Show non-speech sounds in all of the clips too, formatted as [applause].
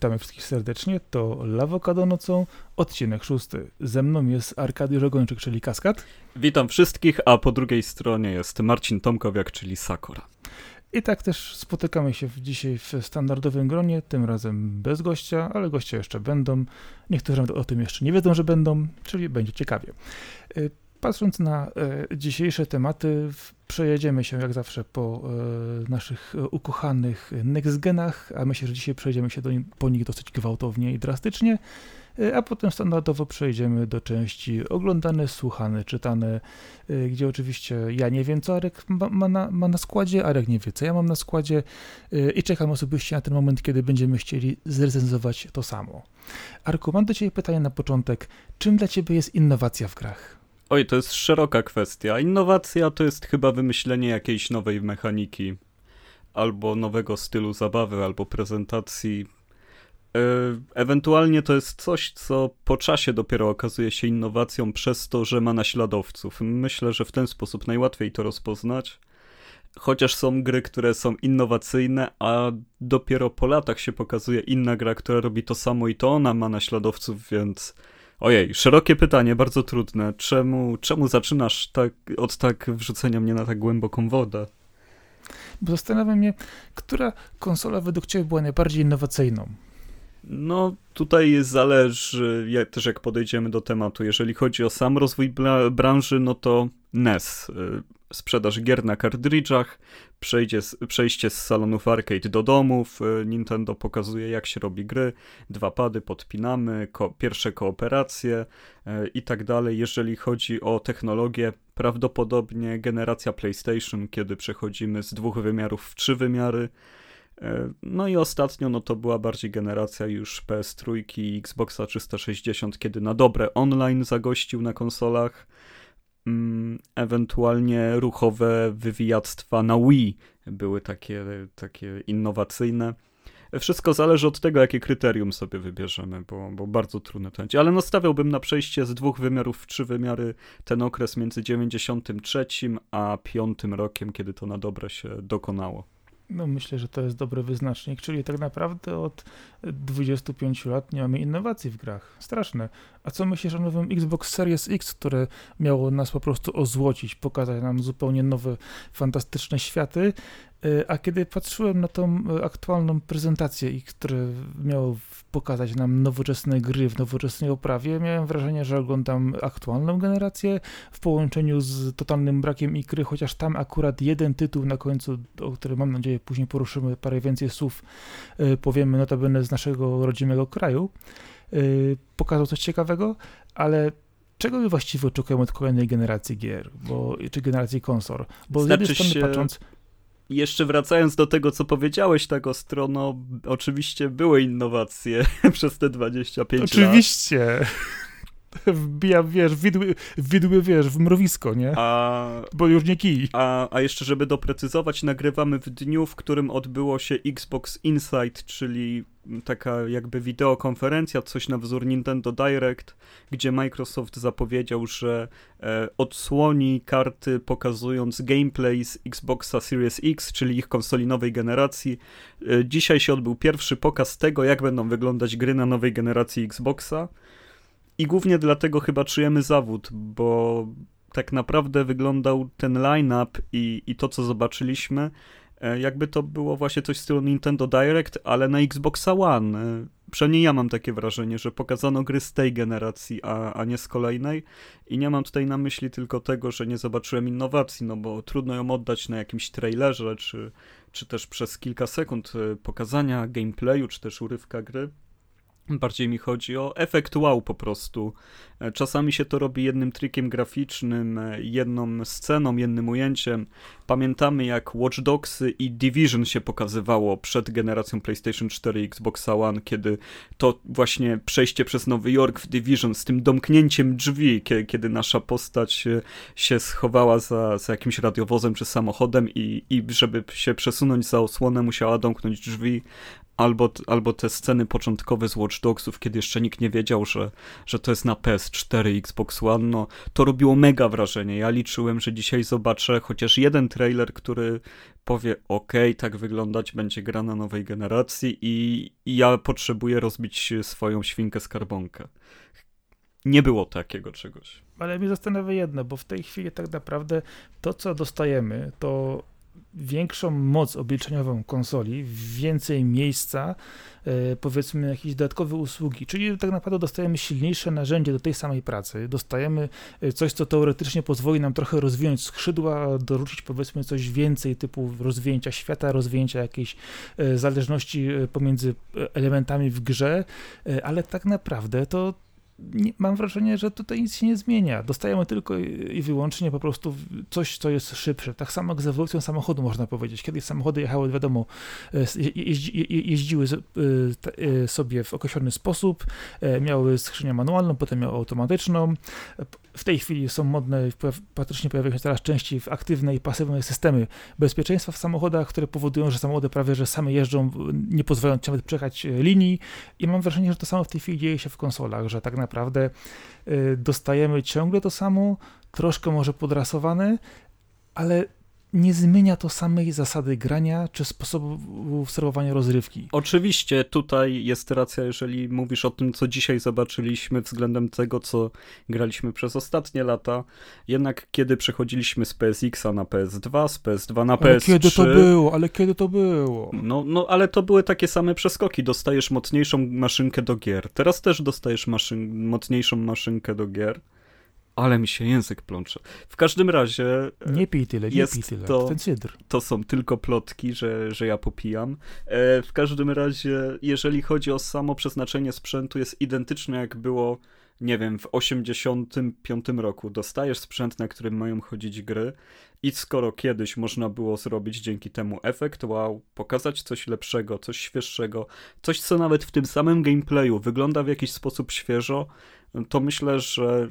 Witamy wszystkich serdecznie. To Lawokado nocą, odcinek szósty. Ze mną jest Arkadiusz Ogończyk, czyli Kaskad. Witam wszystkich, a po drugiej stronie jest Marcin Tomkowiak, czyli Sakura. I tak też spotykamy się dzisiaj w standardowym gronie, tym razem bez gościa, ale goście jeszcze będą. Niektórzy o tym jeszcze nie wiedzą, że będą, czyli będzie ciekawie. Patrząc na e, dzisiejsze tematy, przejedziemy się jak zawsze po e, naszych ukochanych next-genach, a myślę, że dzisiaj przejdziemy się do, po nich dosyć gwałtownie i drastycznie, e, a potem standardowo przejdziemy do części oglądane, słuchane, czytane, e, gdzie oczywiście ja nie wiem, co Arek ma, ma, na, ma na składzie, Arek nie wie, co ja mam na składzie i czekam osobiście na ten moment, kiedy będziemy chcieli zrecenzować to samo. Arku, mam do Ciebie pytanie na początek. Czym dla Ciebie jest innowacja w grach? Oj, to jest szeroka kwestia. Innowacja to jest chyba wymyślenie jakiejś nowej mechaniki, albo nowego stylu zabawy, albo prezentacji. E, ewentualnie to jest coś, co po czasie dopiero okazuje się innowacją przez to, że ma naśladowców. Myślę, że w ten sposób najłatwiej to rozpoznać. Chociaż są gry, które są innowacyjne, a dopiero po latach się pokazuje inna gra, która robi to samo i to ona ma naśladowców, więc Ojej, szerokie pytanie, bardzo trudne. Czemu, czemu zaczynasz tak, od tak wrzucenia mnie na tak głęboką wodę? Bo zastanawia mnie, która konsola według Ciebie była najbardziej innowacyjną? No, tutaj zależy też jak podejdziemy do tematu. Jeżeli chodzi o sam rozwój branży, no to NES. Y, sprzedaż gier na kartridżach, przejdzie, przejście z salonów arcade do domów, y, Nintendo pokazuje jak się robi gry, dwa pady podpinamy, ko pierwsze kooperacje yy, i tak dalej. Jeżeli chodzi o technologię, prawdopodobnie generacja PlayStation, kiedy przechodzimy z dwóch wymiarów w trzy wymiary, y, no i ostatnio, no to była bardziej generacja już PS3 i Xboxa 360, kiedy na dobre online zagościł na konsolach. Mm, ewentualnie ruchowe wywijactwa na Wii były takie, takie innowacyjne. Wszystko zależy od tego, jakie kryterium sobie wybierzemy, bo, bo bardzo trudne to będzie. Ale nastawiałbym na przejście z dwóch wymiarów w trzy wymiary ten okres między 93 a 5 rokiem, kiedy to na dobre się dokonało. No myślę, że to jest dobry wyznacznik, czyli tak naprawdę od 25 lat nie mamy innowacji w grach. Straszne. A co myślisz o nowym Xbox Series X, które miało nas po prostu ozłocić, pokazać nam zupełnie nowe, fantastyczne światy, a kiedy patrzyłem na tą y, aktualną prezentację, które miało pokazać nam nowoczesne gry w nowoczesnej oprawie, miałem wrażenie, że oglądam aktualną generację w połączeniu z totalnym brakiem ikry, chociaż tam akurat jeden tytuł na końcu, o którym mam nadzieję później poruszymy parę więcej słów, y, powiemy notabene z naszego rodzimego kraju, pokazał coś ciekawego, ale czego my właściwie oczekujemy od kolejnej generacji gier, bo, czy generacji konsol? Bo znaczy z jednej strony się... jeszcze wracając do tego, co powiedziałeś tak ostro, no oczywiście były innowacje [laughs] przez te 25 oczywiście. lat. Oczywiście. Wbija, wiesz, widły, widły, wiesz, w mrowisko, nie? A, Bo już nie kij. A, a jeszcze, żeby doprecyzować, nagrywamy w dniu, w którym odbyło się Xbox Insight, czyli taka jakby wideokonferencja, coś na wzór Nintendo Direct, gdzie Microsoft zapowiedział, że e, odsłoni karty pokazując gameplay z Xboxa Series X, czyli ich konsoli nowej generacji. E, dzisiaj się odbył pierwszy pokaz tego, jak będą wyglądać gry na nowej generacji Xboxa. I głównie dlatego chyba czujemy zawód, bo tak naprawdę wyglądał ten line-up i, i to, co zobaczyliśmy, jakby to było właśnie coś w stylu Nintendo Direct, ale na Xboxa One. E, przynajmniej ja mam takie wrażenie, że pokazano gry z tej generacji, a, a nie z kolejnej. I nie mam tutaj na myśli tylko tego, że nie zobaczyłem innowacji, no bo trudno ją oddać na jakimś trailerze, czy, czy też przez kilka sekund e, pokazania gameplayu, czy też urywka gry. Bardziej mi chodzi o efekt wow po prostu. E, czasami się to robi jednym trikiem graficznym, e, jedną sceną, jednym ujęciem. Pamiętamy jak Watch Dogsy i Division się pokazywało przed generacją PlayStation 4 i Xbox One, kiedy to właśnie przejście przez Nowy Jork w Division z tym domknięciem drzwi, kiedy nasza postać e, się schowała za, za jakimś radiowozem czy samochodem i, i żeby się przesunąć za osłonę musiała domknąć drzwi albo, albo te sceny początkowe z Watch Dogsów, kiedy jeszcze nikt nie wiedział, że, że to jest na PS4 Xbox One, no to robiło mega wrażenie. Ja liczyłem, że dzisiaj zobaczę chociaż jeden trailer, który powie, ok, tak wyglądać będzie gra na nowej generacji i, i ja potrzebuję rozbić swoją świnkę skarbonkę. Nie było takiego czegoś. Ale mnie zastanawia jedno, bo w tej chwili tak naprawdę to, co dostajemy, to większą moc obliczeniową konsoli, więcej miejsca, e, powiedzmy jakieś dodatkowe usługi, czyli tak naprawdę dostajemy silniejsze narzędzie do tej samej pracy, dostajemy e, coś, co teoretycznie pozwoli nam trochę rozwinąć skrzydła, dorzucić powiedzmy coś więcej typu rozwinięcia świata, rozwinięcia jakiejś e, zależności pomiędzy elementami w grze, ale tak naprawdę to nie, mam wrażenie, że tutaj nic się nie zmienia. Dostajemy tylko i wyłącznie po prostu coś, co jest szybsze. Tak samo jak z ewolucją samochodu można powiedzieć. Kiedyś samochody jechały, wiadomo, e, jeździ, jeździły e, e, sobie w określony sposób, miały skrzynię manualną, potem miały automatyczną. W tej chwili są modne, praktycznie pojawiają się coraz częściej w aktywne i pasywne systemy bezpieczeństwa w samochodach, które powodują, że samochody prawie że same jeżdżą, nie pozwalając nawet przejechać linii. I mam wrażenie, że to samo w tej chwili dzieje się w konsolach, że tak naprawdę y, dostajemy ciągle to samo, troszkę może podrasowane, ale nie zmienia to samej zasady grania czy sposobu serwowania rozrywki. Oczywiście tutaj jest racja, jeżeli mówisz o tym, co dzisiaj zobaczyliśmy względem tego, co graliśmy przez ostatnie lata. Jednak kiedy przechodziliśmy z PSX-a na PS2, z PS2 na ale PS3... kiedy to było? Ale kiedy to było? No, no, ale to były takie same przeskoki. Dostajesz mocniejszą maszynkę do gier. Teraz też dostajesz maszyn mocniejszą maszynkę do gier ale mi się język plącze. W każdym razie. E, nie pij tyle, nie pij tyle. To, Ten cydr. To są tylko plotki, że, że ja popijam. E, w każdym razie, jeżeli chodzi o samo przeznaczenie sprzętu, jest identyczne jak było, nie wiem, w 85 roku. Dostajesz sprzęt, na którym mają chodzić gry. I skoro kiedyś można było zrobić dzięki temu efekt wow, pokazać coś lepszego, coś świeższego, coś co nawet w tym samym gameplayu wygląda w jakiś sposób świeżo, to myślę, że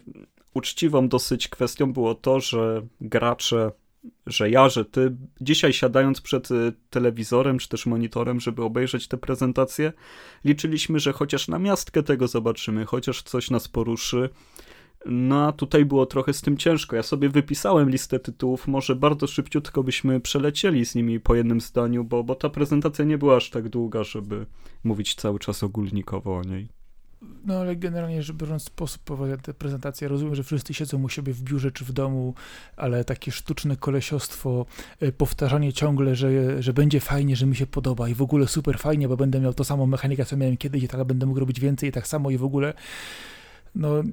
uczciwą dosyć kwestią było to, że gracze, że ja, że ty, dzisiaj siadając przed y, telewizorem czy też monitorem, żeby obejrzeć tę prezentację, liczyliśmy, że chociaż na miastkę tego zobaczymy, chociaż coś nas poruszy. No a tutaj było trochę z tym ciężko. Ja sobie wypisałem listę tytułów, może bardzo szybciutko byśmy przelecieli z nimi po jednym zdaniu, bo, bo ta prezentacja nie była aż tak długa, żeby mówić cały czas ogólnikowo o niej. No ale generalnie rzecz biorąc, sposób prowadzenia tej prezentacji, ja rozumiem, że wszyscy siedzą u siebie w biurze czy w domu, ale takie sztuczne kolesiostwo, e, powtarzanie ciągle, że, że będzie fajnie, że mi się podoba i w ogóle super fajnie, bo będę miał to samo mechanikę, co miałem kiedyś i tak będę mógł robić więcej i tak samo i w ogóle no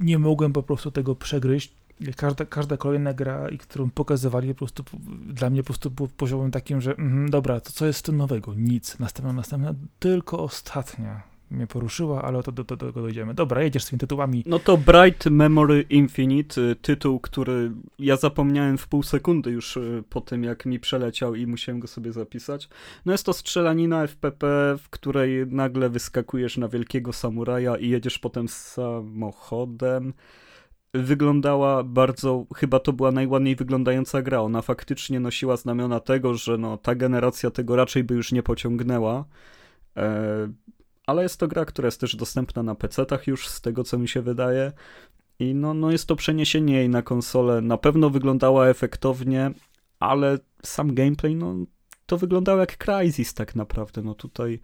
nie mogłem po prostu tego przegryźć. Każda, każda kolejna gra, którą pokazywali, po prostu dla mnie po prostu było poziomem takim, że mm, dobra, to co jest w tym nowego? Nic. Następna, następna, tylko ostatnia mnie poruszyła, ale to do, do, do tego dojdziemy. Dobra, jedziesz z tymi tytułami. No to Bright Memory Infinite, y, tytuł, który ja zapomniałem w pół sekundy już y, po tym, jak mi przeleciał i musiałem go sobie zapisać. No jest to strzelanina FPP, w której nagle wyskakujesz na wielkiego samuraja i jedziesz potem samochodem wyglądała bardzo, chyba to była najładniej wyglądająca gra. Ona faktycznie nosiła znamiona tego, że no, ta generacja tego raczej by już nie pociągnęła. E, ale jest to gra, która jest też dostępna na PC-tach już, z tego co mi się wydaje. I no, no jest to przeniesienie jej na konsolę. Na pewno wyglądała efektownie, ale sam gameplay, no to wyglądało jak Crysis tak naprawdę. No tutaj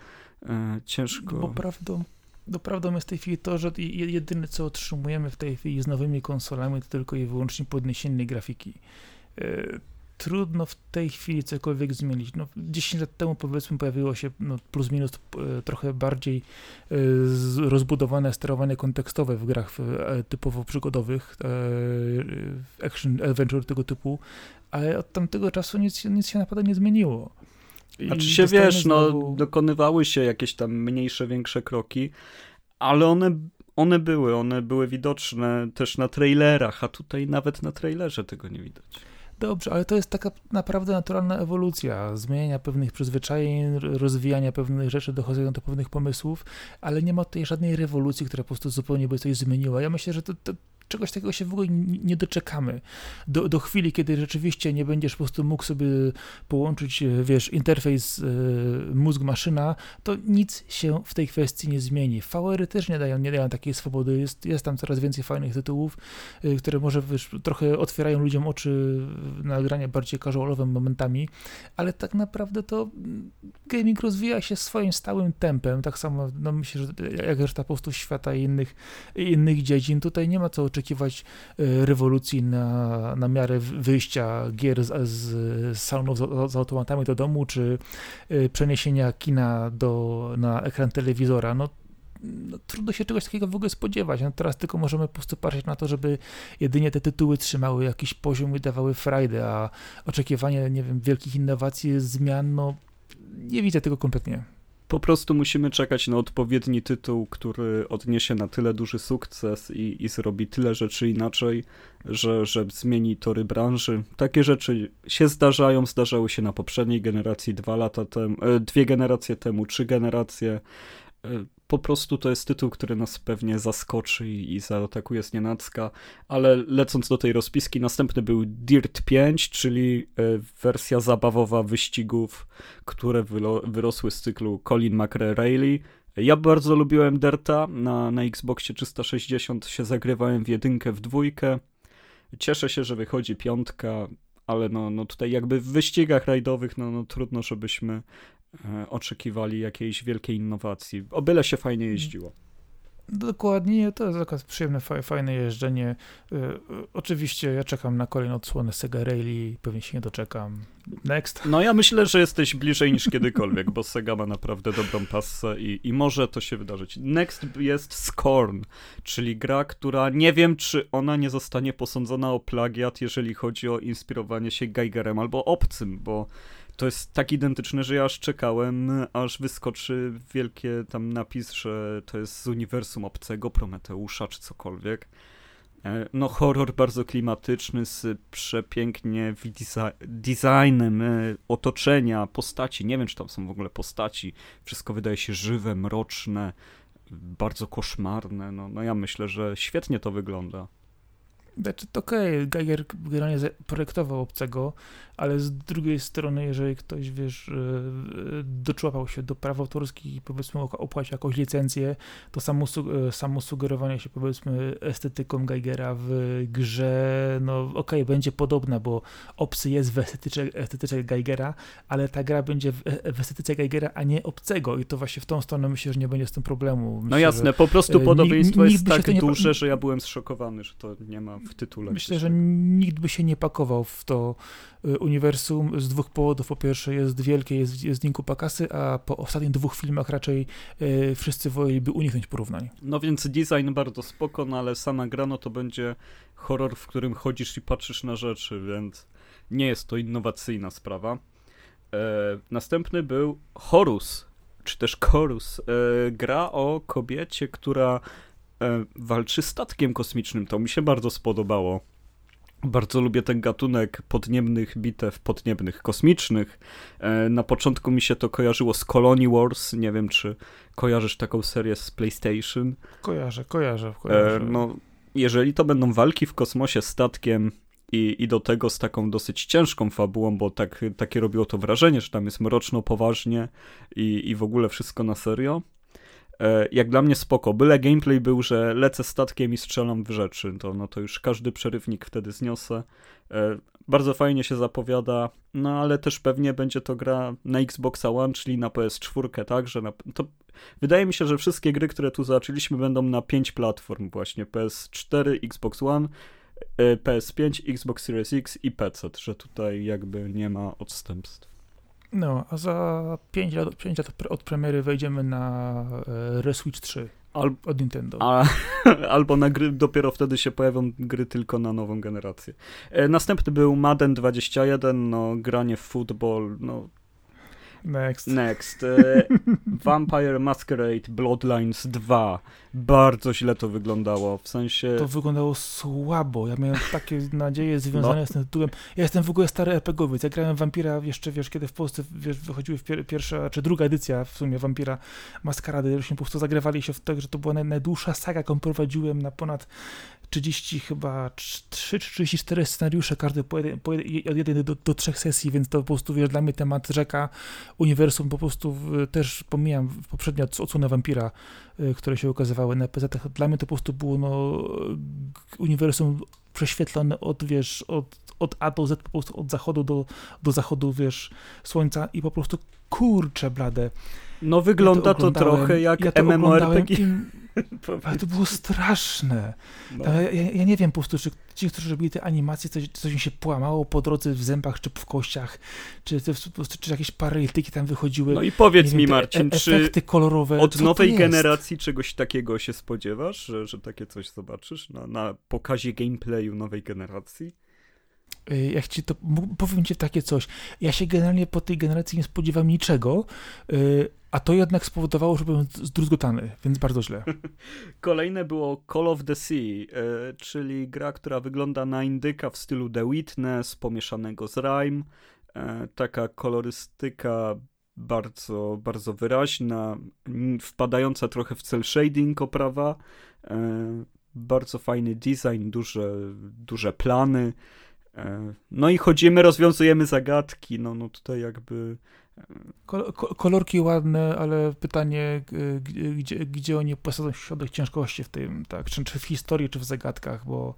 e, ciężko. Bo prawdą, no prawdą jest w tej chwili to, że jedyne co otrzymujemy w tej chwili z nowymi konsolami to tylko i wyłącznie podniesienie grafiki. Trudno w tej chwili cokolwiek zmienić. No, 10 lat temu powiedzmy pojawiło się no, plus minus e, trochę bardziej e, rozbudowane sterowanie kontekstowe w grach e, typowo przygodowych, action adventure tego typu, ale od tamtego czasu nic, nic się naprawdę nie zmieniło. I znaczy się wiesz, no, znowu... no dokonywały się jakieś tam mniejsze, większe kroki, ale one one były, one były widoczne też na trailerach, a tutaj nawet na trailerze tego nie widać. Dobrze, ale to jest taka naprawdę naturalna ewolucja, zmieniania pewnych przyzwyczajeń, rozwijania pewnych rzeczy, dochodzenia do pewnych pomysłów, ale nie ma tutaj żadnej rewolucji, która po prostu zupełnie by coś zmieniła. Ja myślę, że to, to czegoś takiego się w ogóle nie doczekamy. Do, do chwili, kiedy rzeczywiście nie będziesz po prostu mógł sobie połączyć, e, wiesz, interfejs y, mózg-maszyna, to nic się w tej kwestii nie zmieni. VR-y też nie dają, nie dają takiej swobody. Jest, jest tam coraz więcej fajnych tytułów, y, które może wiesz, trochę otwierają ludziom oczy na granie bardziej casualowym momentami, ale tak naprawdę to mm, gaming rozwija się swoim stałym tempem. Tak samo, no myślę, że jak reszta po prostu świata i innych, innych dziedzin. Tutaj nie ma co oczekiwać e, rewolucji na, na miarę wyjścia gier z, z salonów z, z automatami do domu, czy e, przeniesienia kina do, na ekran telewizora. No, no, trudno się czegoś takiego w ogóle spodziewać. No, teraz tylko możemy po prostu patrzeć na to, żeby jedynie te tytuły trzymały jakiś poziom i dawały frajdę, a oczekiwanie, nie wiem, wielkich innowacji, zmian, no nie widzę tego kompletnie. Po prostu musimy czekać na odpowiedni tytuł, który odniesie na tyle duży sukces i, i zrobi tyle rzeczy inaczej, że, że zmieni tory branży. Takie rzeczy się zdarzają, zdarzały się na poprzedniej generacji dwa lata temu, e, dwie generacje temu, trzy generacje. Po prostu to jest tytuł, który nas pewnie zaskoczy i, zaatakuje z nienacka, ale lecąc do tej rozpiski, następny był Dirt 5, czyli e, wersja zabawowa wyścigów, które wyrosły z cyklu Colin McRae Rayleigh. Ja bardzo lubiłem Dirta, na, na Xboxie 360 się zagrywałem w jedynkę, w dwójkę. Cieszę się, że wychodzi piątka, ale no, no tutaj jakby w wyścigach rajdowych no, no trudno, żebyśmy oczekiwali jakiejś wielkiej innowacji. O byle się fajnie jeździło. Dokładnie, to jest taka przyjemne, fajne jeżdżenie. E, oczywiście ja czekam na kolejną odsłonę Sega Rally, pewnie się nie doczekam. Next. No ja myślę, że jesteś bliżej niż kiedykolwiek, bo Sega ma naprawdę dobrą pasę i, i może to się wydarzyć. Next jest Scorn, czyli gra, która nie wiem, czy ona nie zostanie posądzona o plagiat, jeżeli chodzi o inspirowanie się Geigerem albo obcym, bo to jest tak identyczne, że ja aż czekałem, aż wyskoczy wielkie tam napis, że to jest z uniwersum obcego, Prometeusza czy cokolwiek. E, no, horror bardzo klimatyczny, z przepięknie designem e, otoczenia, postaci. Nie wiem, czy tam są w ogóle postaci. Wszystko wydaje się żywe, mroczne, bardzo koszmarne. No, no ja myślę, że świetnie to wygląda. Znaczy, okej, okay, Geiger generalnie projektował obcego, ale z drugiej strony, jeżeli ktoś, wiesz, e, doczłapał się do praw autorskich i powiedzmy opłaci jakąś licencję, to samo, e, samo sugerowanie się powiedzmy estetyką Geigera w grze, no okej, okay, będzie podobna, bo obcy jest w estetyce, estetyce Geigera, ale ta gra będzie w, w estetyce Geigera, a nie obcego i to właśnie w tą stronę myślę, że nie będzie z tym problemu. No myślę, no jasne, po prostu podobieństwo jest tak duże, że ja byłem zszokowany, że to nie ma w tytule. Myślę, że nikt by się nie pakował w to y, uniwersum z dwóch powodów. Po pierwsze jest wielkie, jest, jest Dinku Pakasy, a po ostatnich dwóch filmach raczej y, wszyscy woleliby uniknąć porównań. No więc design bardzo spoko, no ale sama gra no to będzie horror, w którym chodzisz i patrzysz na rzeczy, więc nie jest to innowacyjna sprawa. E, następny był Horus, czy też Chorus. E, gra o kobiecie, która walczy statkiem kosmicznym. To mi się bardzo spodobało. Bardzo lubię ten gatunek podniebnych bitew, podniebnych, kosmicznych. E, na początku mi się to kojarzyło z Colony Wars. Nie wiem, czy kojarzysz taką serię z PlayStation. Kojarzę, kojarzę. kojarzę. E, no, jeżeli to będą walki w kosmosie statkiem i, i do tego z taką dosyć ciężką fabułą, bo tak, takie robiło to wrażenie, że tam jest mroczno, poważnie i, i w ogóle wszystko na serio, E, jak dla mnie spoko. Byle gameplay był, że lecę statkiem i strzelam w rzeczy, to, no to już każdy przerywnik wtedy zniosę. E, bardzo fajnie się zapowiada, no ale też pewnie będzie to gra na Xbox One, czyli na PS4, tak? Że na, to wydaje mi się, że wszystkie gry, które tu zaczęliśmy, będą na 5 platform właśnie. PS4, Xbox One, e, PS5, Xbox Series X i PC, że tutaj jakby nie ma odstępstw. No, a za 5 lat, 5 lat od premiery wejdziemy na e, Reswitch 3 Al, od Nintendo. A, [laughs] albo na gry, dopiero wtedy się pojawią gry tylko na nową generację. E, następny był Madden 21, no granie w football, no Next. Next. E, [laughs] Vampire Masquerade Bloodlines 2. Bardzo źle to wyglądało, w sensie... To wyglądało słabo. Ja miałem takie [laughs] nadzieje związane no. z tym tytułem. Ja jestem w ogóle stary RPGowiec. Ja grałem Vampira jeszcze, wiesz, kiedy w Polsce wiesz, wychodziły pier pierwsza, czy druga edycja w sumie Vampira Maskarady. Już po prostu zagrywali się w to, że to była naj najdłuższa saga, jaką prowadziłem na ponad 30 chyba 3 czy 34 scenariusze, każdy po po od jednej do, do, trzech sesji, więc to po prostu, wiesz, dla mnie temat rzeka, uniwersum po prostu w, też pomijam poprzednio odsłonę Vampira, y, które się ukazywały na PZ, dla mnie to po prostu było no, uniwersum prześwietlone od, wiesz, od, od A do Z, po prostu od zachodu do, do zachodu, wiesz, słońca i po prostu kurcze blade. No wygląda ja to, to, trochę jak ja MMORPG. Ale [laughs] to było straszne. No. Ja, ja, nie wiem po prostu, czy ci, którzy robili te animacje, coś, coś mi się płamało po drodze w zębach czy w kościach, czy, czy, czy jakieś paralytyki tam wychodziły. No i powiedz mi, wiem, Marcin, e czy kolorowe, od nowej generacji czegoś takiego się spodziewasz, że, że takie coś zobaczysz na, na pokazie gameplayu nowej generacji? Y, jak ci to, powiem ci takie coś, ja się generalnie po tej generacji nie spodziewam niczego, y, a to jednak spowodowało, że byłem zdruzgotany, więc bardzo źle. [laughs] Kolejne było Call of the Sea, y, czyli gra, która wygląda na indyka w stylu The Witness, pomieszanego z Rime. Taka kolorystyka bardzo, bardzo wyraźna, wpadająca trochę w cel shading oprawa. Bardzo fajny design, duże, duże plany. No i chodzimy, rozwiązujemy zagadki. No, no tutaj jakby. Kolorki ładne, ale pytanie, gdzie, gdzie oni posadzą środek ciężkości w tym, tak? Czy, czy w historii, czy w zagadkach, bo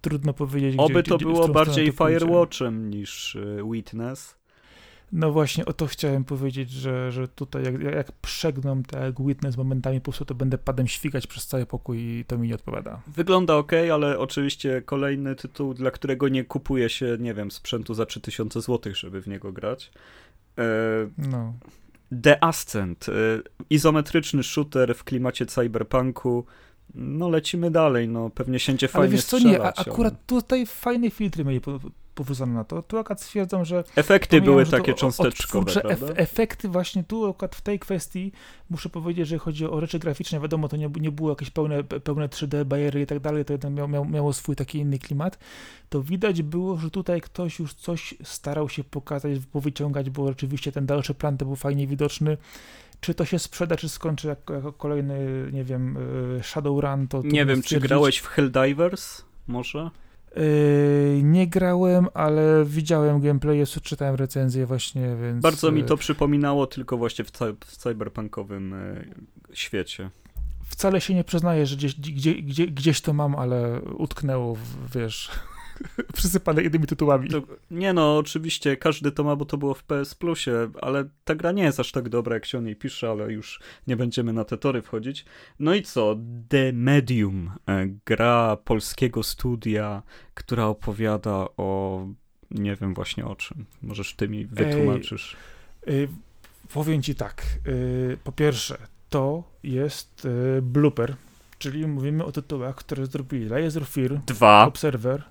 trudno powiedzieć. Oby gdzie, to było bardziej Firewatchem niż e, Witness. No właśnie, o to chciałem powiedzieć, że, że tutaj jak, jak przegną tak Witness momentami, po prostu to będę padem świgać przez cały pokój i to mi nie odpowiada. Wygląda ok, ale oczywiście kolejny tytuł, dla którego nie kupuje się, nie wiem, sprzętu za 3000 zł, żeby w niego grać. E, no. The Ascent, e, izometryczny shooter w klimacie cyberpunku. No lecimy dalej, no pewnie siędzie fajnie Ale wiesz co, nie, a, akurat ale... tutaj fajne filtry mieli powrócono na to. Tu akurat stwierdzam, że... Efekty były takie cząsteczkowe, ef Efekty właśnie tu akurat w tej kwestii muszę powiedzieć, że chodzi o rzeczy graficzne, wiadomo, to nie, nie było jakieś pełne, pełne 3D, bariery i tak dalej, to jednak miał, miał, miało swój taki inny klimat. To widać było, że tutaj ktoś już coś starał się pokazać, powyciągać, bo rzeczywiście ten dalszy plan to był fajnie widoczny czy to się sprzeda, czy skończy jako, jako kolejny, nie wiem, y, Shadowrun, to... to nie wiem, czy grałeś w Helldivers może? Yy, nie grałem, ale widziałem gameplay, czytałem recenzję właśnie, więc... Bardzo mi to yy, przypominało tylko właśnie w, w cyberpunkowym yy, świecie. Wcale się nie przyznaję, że gdzieś, gdzie, gdzie, gdzieś to mam, ale utknęło, w, wiesz [laughs] przysypane innymi tytułami. To, nie no, oczywiście każdy to ma, bo to było w PS Plusie, ale ta gra nie jest aż tak dobra, jak się o niej pisze, ale już nie będziemy na te tory wchodzić. No i co? The Medium, e, gra polskiego studia, która opowiada o nie wiem właśnie o czym. Możesz ty mi wytłumaczysz. Ej, ej, powiem ci tak. Yy, po pierwsze, to jest yy, blooper, czyli mówimy o tytułach, które zrobili Layers of Fear, Dwa. Observer,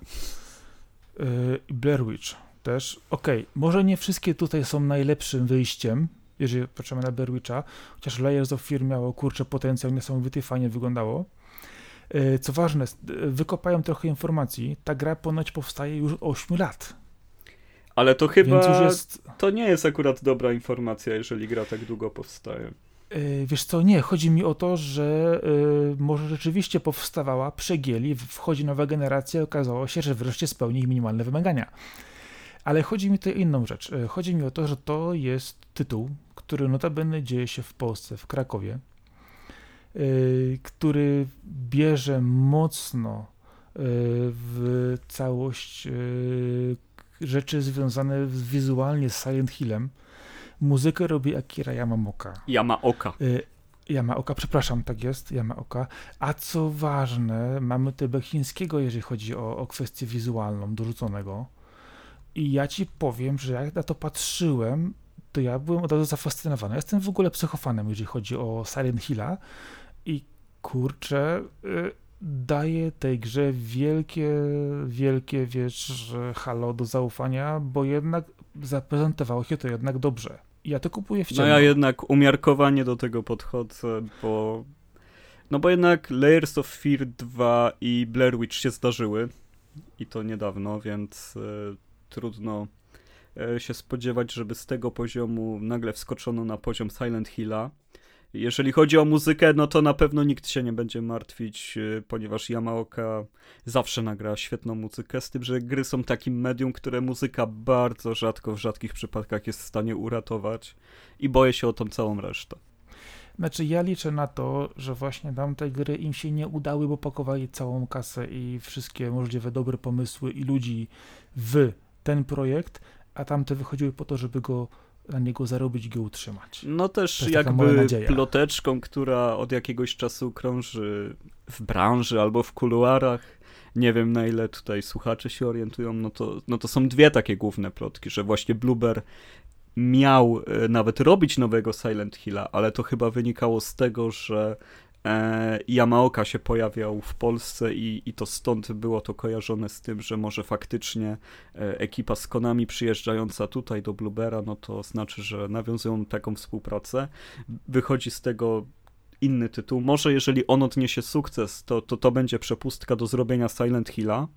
i Blair Witch też. Okej, okay, może nie wszystkie tutaj są najlepszym wyjściem, jeżeli patrzymy na Blair Witcha, chociaż Layers of Fear miało, kurczę, potencjał niesamowity, fajnie wyglądało. E, co ważne, wykopają trochę informacji, ta gra ponoć powstaje już od 8 lat. Ale to chyba, jest... to nie jest akurat dobra informacja, jeżeli gra tak długo powstaje. E, wiesz co, nie, chodzi mi o to, że y, może rzeczywiście powstawała, przegieli, wchodzi nowa generacja, okazało się, że wreszcie spełni ich minimalne wymagania. Ale chodzi mi tutaj o inną rzecz. E, chodzi mi o to, że to jest tytuł, który notabene dzieje się w Polsce, w Krakowie, który bierze mocno w całość rzeczy związane wizualnie z Silent Hillem, Muzykę robi Akira Yamamoka. Yamaoka. Y Yamaoka, przepraszam, tak jest, Yamaoka. A co ważne, mamy tybę chińskiego, jeżeli chodzi o, o kwestię wizualną, dorzuconego. I ja ci powiem, że jak na to patrzyłem, to ja byłem od razu zafascynowany. Jestem w ogóle psychofanem, jeżeli chodzi o Silent Hilla. I kurczę, y, daje tej grze wielkie, wielkie, wiesz, halo do zaufania, bo jednak zaprezentowało się to jednak dobrze. Ja to kupuję w ciemno. No ja jednak umiarkowanie do tego podchodzę, bo no bo jednak Layers of Fear 2 i Blair Witch się zdarzyły i to niedawno, więc e, trudno e, się spodziewać, żeby z tego poziomu nagle wskoczono na poziom Silent Hilla. Jeżeli chodzi o muzykę, no to na pewno nikt się nie będzie martwić, y, ponieważ Yamaoka zawsze nagra świetną muzykę, z tym, że gry są takim medium, które muzyka bardzo rzadko, w rzadkich przypadkach jest w stanie uratować i boję się o tą całą resztę. Znaczy ja liczę na to, że właśnie tamte gry im się nie udały, bo pakowali całą kasę i wszystkie możliwe dobre pomysły i ludzi w ten projekt, a tamte wychodziły po to, żeby go na niego zarobić i go utrzymać. No też jakby ploteczką, która od jakiegoś czasu krąży w branży albo w kuluarach, nie wiem na ile tutaj słuchacze się orientują, no to, no to są dwie takie główne plotki, że właśnie Blueber miał e, nawet robić nowego Silent Hilla, ale to chyba wynikało z tego, że e, Yamaoka się pojawiał w Polsce i, i to stąd było to kojarzone z tym, że może faktycznie e, ekipa z Konami przyjeżdżająca tutaj do Bluebera, no to znaczy, że nawiązują taką współpracę. Wychodzi z tego inny tytuł. Może jeżeli on odniesie sukces, to to, to będzie przepustka do zrobienia Silent Hilla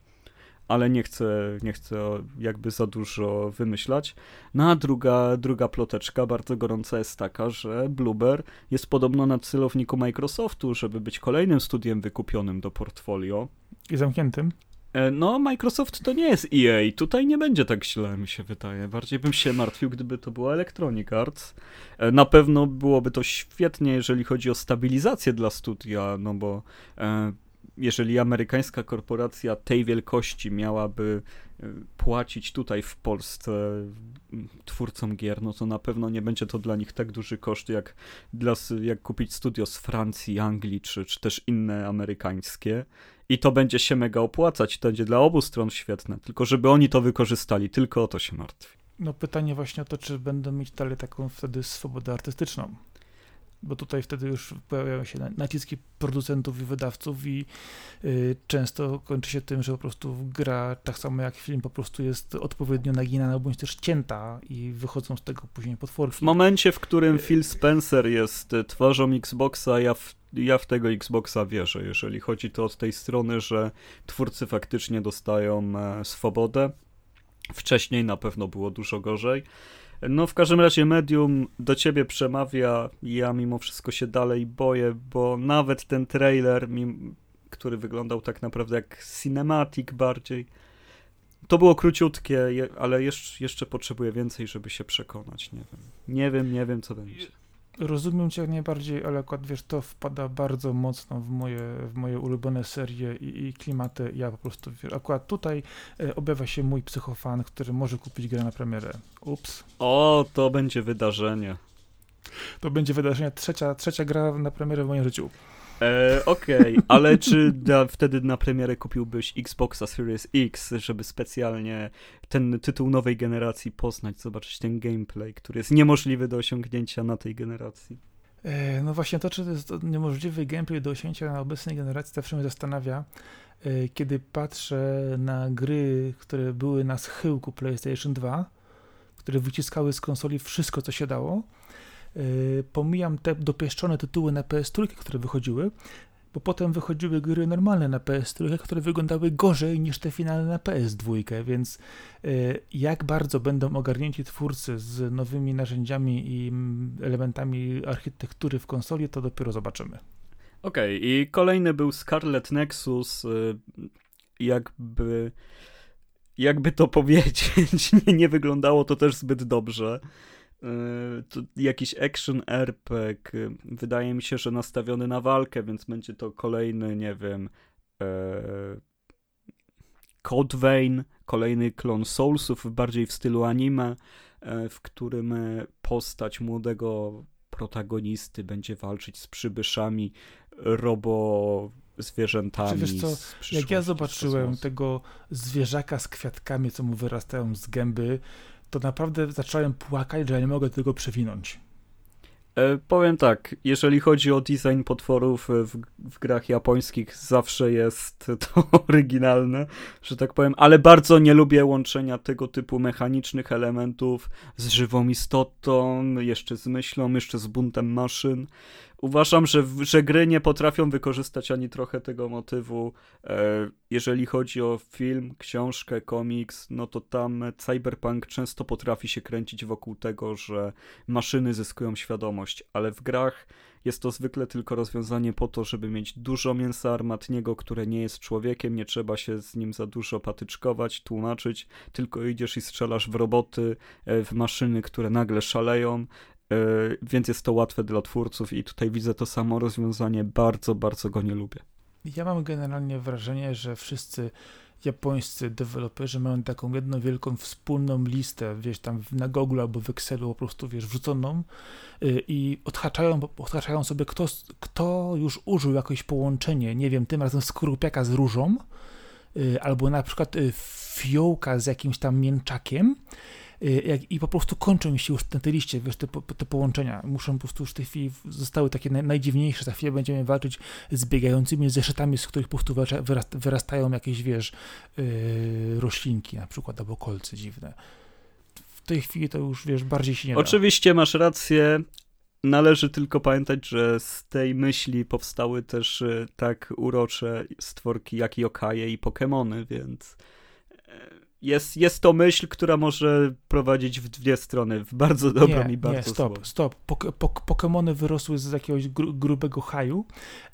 ale nie chcę, nie chcę jakby za dużo wymyślać. No a druga, druga ploteczka bardzo gorąca jest taka, że Blueber jest podobno na celowniku Microsoftu, żeby być kolejnym studiem wykupionym do portfolio. I zamkniętym? E, no, Microsoft to nie jest EA. Tutaj nie będzie tak źle, mi się wydaje. Bardziej bym się martwił, gdyby to była Electronic Arts. E, na pewno byłoby to świetnie, jeżeli chodzi o stabilizację dla studia, no bo e, jeżeli amerykańska korporacja tej wielkości miałaby e, płacić tutaj w Polsce twórcom gier, no to na pewno nie będzie to dla nich tak duży koszt, jak, dla, jak kupić studio z Francji, Anglii, czy, czy też inne amerykańskie. I to będzie się mega opłacać, to będzie dla obu stron świetne, tylko żeby oni to wykorzystali, tylko o to się martwi. No pytanie właśnie o to, czy będą mieć dalej taką wtedy swobodę artystyczną bo tutaj wtedy już pojawiają się naciski producentów i wydawców i y, często kończy się tym, że po prostu gra, tak samo jak film, po prostu jest odpowiednio naginana bądź też cięta i wychodzą z tego później potworki. W momencie, w którym Phil Spencer jest twarzą Xboxa, ja w, ja w tego Xboxa wierzę, jeżeli chodzi to od tej strony, że twórcy faktycznie dostają e, swobodę. Wcześniej na pewno było dużo gorzej. No w każdym razie medium do ciebie przemawia, ja mimo wszystko się dalej boję, bo nawet ten trailer, który wyglądał tak naprawdę jak cinematic bardziej, to było króciutkie, ale jeszcze, jeszcze potrzebuję więcej, żeby się przekonać, nie wiem. Nie wiem, nie wiem co będzie. Rozumiem cię jak najbardziej, ale akurat wiesz, to wpada bardzo mocno w moje, w moje ulubione serie i, i klimaty. Ja po prostu, wiesz, akurat tutaj e, objawia się mój psychofan, który może kupić grę na premierę. Ups. O, to będzie wydarzenie. To będzie wydarzenie, trzecia, trzecia gra na premierę w moim życiu. E, Okej, okay. ale czy da, wtedy na premierę kupiłbyś Xboxa Series X, żeby specjalnie ten tytuł nowej generacji poznać, zobaczyć ten gameplay, który jest niemożliwy do osiągnięcia na tej generacji? E, no właśnie to, czy to jest niemożliwy gameplay do osiągnięcia na obecnej generacji, zawsze mnie zastanawia, e, kiedy patrzę na gry, które były na schyłku PlayStation 2, które wyciskały z konsoli wszystko, co się dało, pomijam te dopieszczone tytuły na PS3, które wychodziły, bo potem wychodziły gry normalne na PS3, które wyglądały gorzej niż te finalne na PS2, więc y, jak bardzo będą ogarnięci twórcy z nowymi narzędziami i mm, elementami architektury w konsoli, to dopiero zobaczymy. Okej, okay, i kolejny był Scarlet Nexus, y, jakby jakby to powiedzieć, [laughs] nie, nie wyglądało to też zbyt dobrze. E, to jakiś action RPG, wydaje mi się, że nastawiony na walkę, więc będzie to kolejny, nie wiem, e, Code Vein, kolejny klon Soulsów, bardziej w stylu anime, e, w którym postać młodego protagonisty będzie walczyć z przybyszami, robo zwierzętami. Wiesz co, jak ja zobaczyłem tego zwierzaka z kwiatkami, co mu wyrastają z gęby, to naprawdę zacząłem płakać, że ja nie mogę tego przewinąć. E, powiem tak, jeżeli chodzi o design potworów w, w, grach japońskich, zawsze jest [laughs] to oryginalne, że tak powiem, ale bardzo nie lubię łączenia tego typu mechanicznych elementów z żywą istotą, jeszcze z myślą, jeszcze z buntem maszyn. Uważam, że, że gry nie potrafią wykorzystać ani trochę tego motywu. E, jeżeli chodzi o film, książkę, komiks, no to tam cyberpunk często potrafi się kręcić wokół tego, że maszyny zyskują świadomość, ale w grach jest to zwykle tylko rozwiązanie po to, żeby mieć dużo mięsa armatniego, które nie jest człowiekiem, nie trzeba się z nim za dużo patyczkować, tłumaczyć, tylko idziesz i strzelasz w roboty, e, w maszyny, które nagle szaleją, więc jest to łatwe dla twórców i tutaj widzę to samo rozwiązanie, bardzo, bardzo go nie lubię. Ja mam generalnie wrażenie, że wszyscy japońscy deweloperzy mają taką jedną wielką wspólną listę, wiesz, tam na Google albo w Excelu po prostu, wiesz, wrzuconą yy, i odhaczają, odhaczają sobie, kto, kto już użył jakieś połączenie, nie wiem, tym razem skorupiaka z różą, yy, albo na przykład yy, fiołka z jakimś tam mięczakiem, Y, i po prostu kończą mi się już na tej liście, wiesz, te, te połączenia. Muszą po prostu już w tej chwili zostały takie naj, najdziwniejsze. Za chwilę będziemy walczyć z biegającymi zeszytami, z których po prostu wyrastają jakieś, wiesz, yy, roślinki na przykład, albo kolce dziwne. W tej chwili to już, wiesz, bardziej się nie da. Oczywiście masz rację. Należy tylko pamiętać, że z tej myśli powstały też y, tak urocze stworki jak Yokaje i Pokémony, więc jest, jest to myśl, która może prowadzić w dwie strony, w bardzo dobrą nie, i bardzo nie, stop, złą. stop. Pok pok Pokemony wyrosły z jakiegoś gru grubego haju,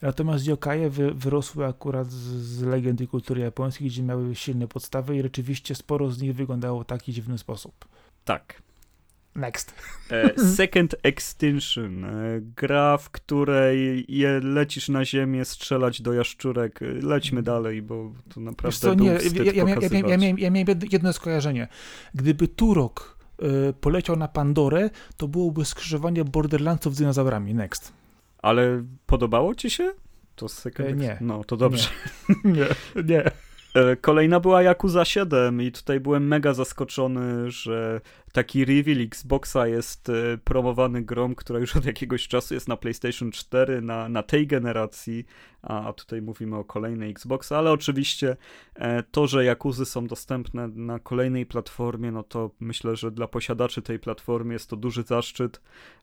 natomiast yokaje wy wyrosły akurat z, z legend i kultury japońskiej, gdzie miały silne podstawy i rzeczywiście sporo z nich wyglądało w taki dziwny sposób. Tak. Next. E, Second Extinction. E, gra, w której je lecisz na ziemię, strzelać do jaszczurek. E, lećmy dalej, bo to naprawdę co, nie, ja, ja, ja, ja, miałem, ja miałem jedno skojarzenie. Gdyby Turok y, poleciał na Pandorę, to byłoby skrzyżowanie Borderlandsów z dinozaurami. Next. Ale podobało ci się? To second e, nie. No, to dobrze. Nie, [laughs] nie. nie. E, kolejna była Yakuza 7 i tutaj byłem mega zaskoczony, że taki reveal Xboxa jest e, promowany grom, która już od jakiegoś czasu jest na PlayStation 4, na, na tej generacji, a tutaj mówimy o kolejnej Xboxa, ale oczywiście e, to, że Jakuzy są dostępne na kolejnej platformie, no to myślę, że dla posiadaczy tej platformy jest to duży zaszczyt,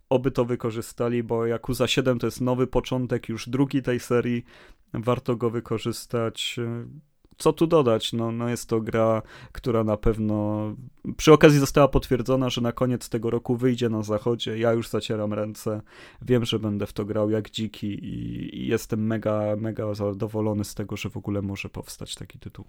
oby to wykorzystali, bo Yakuza 7 to jest nowy początek, już drugi tej serii, warto go wykorzystać co tu dodać? No, no jest to gra, która na pewno przy okazji została potwierdzona, że na koniec tego roku wyjdzie na zachodzie. Ja już zacieram ręce. Wiem, że będę w to grał jak dziki i, i jestem mega, mega zadowolony z tego, że w ogóle może powstać taki tytuł.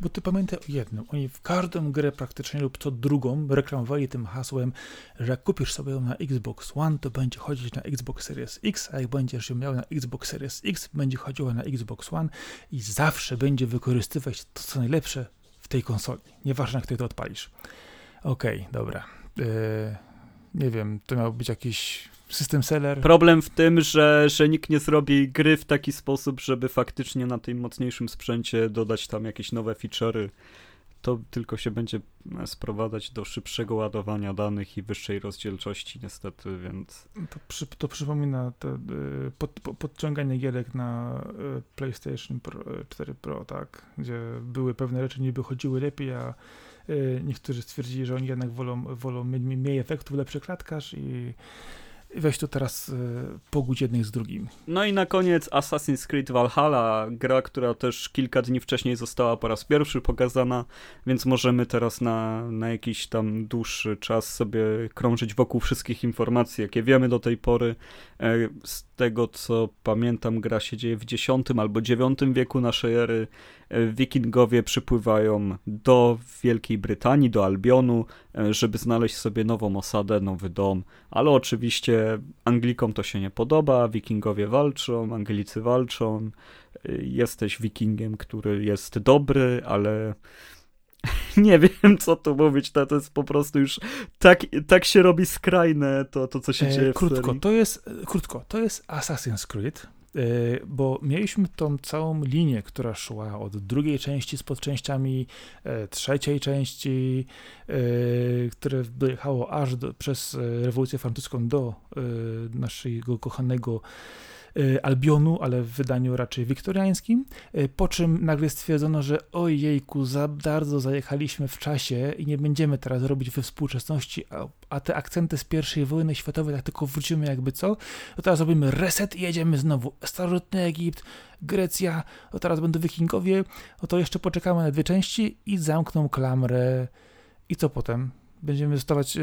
Bo ty pamiętaj o jednym, oni w każdą grę praktycznie lub co drugą reklamowali tym hasłem, że jak kupisz sobie ją na Xbox One, to będzie chodzić na Xbox Series X, a jak będziesz ją miał na Xbox Series X, będzie chodziła na Xbox One i zawsze będzie wykorzystywać to, co najlepsze w tej konsoli. Nieważne, jak ty to odpalisz. Okej, okay, dobra. Yy, nie wiem, to miał być jakiś system seller. Problem w tym, że, że nikt nie zrobi gry w taki sposób, żeby faktycznie na tym mocniejszym sprzęcie dodać tam jakieś nowe feature'y. To tylko się będzie sprowadzać do szybszego ładowania danych i wyższej rozdzielczości niestety, więc... To, przy, to przypomina to, y, pod, pod, podciąganie gierek na y, PlayStation Pro, 4 y, Pro, tak? Gdzie były pewne rzeczy niby chodziły lepiej, a niektórzy stwierdzili, że oni jednak wolą, wolą mniej efektów, lepszy klatkarz i weź to teraz y, pogódź jednych z drugim. No i na koniec Assassin's Creed Valhalla, gra, która też kilka dni wcześniej została po raz pierwszy pokazana, więc możemy teraz na, na jakiś tam dłuższy czas sobie krążyć wokół wszystkich informacji, jakie wiemy do tej pory. E, z tego co pamiętam, gra się dzieje w X albo IX wieku naszej ery. E, wikingowie przypływają do Wielkiej Brytanii, do Albionu, e, żeby znaleźć sobie nową osadę, nowy dom, ale oczywiście Anglikom to się nie podoba, wikingowie walczą, Anglicy walczą, jesteś wikingiem, który jest dobry, ale [laughs] nie wiem, co tu mówić, to, to jest po prostu już tak, tak się robi skrajne to, to co się e, dzieje krótko, w serii. To jest, e, krótko, to jest Assassin's Creed, e, bo mieliśmy tą całą linię, która szła od drugiej części z podczęściami, e, trzeciej części, e, które dojechało aż do, przez rewolucję francuską do naszego kochanego e, Albionu, ale w wydaniu raczej wiktoriańskim, e, po czym nagle stwierdzono, że ojejku, za bardzo zajechaliśmy w czasie i nie będziemy teraz robić we współczesności, a, a te akcenty z pierwszej wojny światowej tak tylko wrócimy jakby co, to teraz robimy reset i jedziemy znowu. Starożytny Egipt, Grecja, to teraz będą wikingowie, no to jeszcze poczekamy na dwie części i zamkną klamrę. I co potem? Będziemy dostawać y,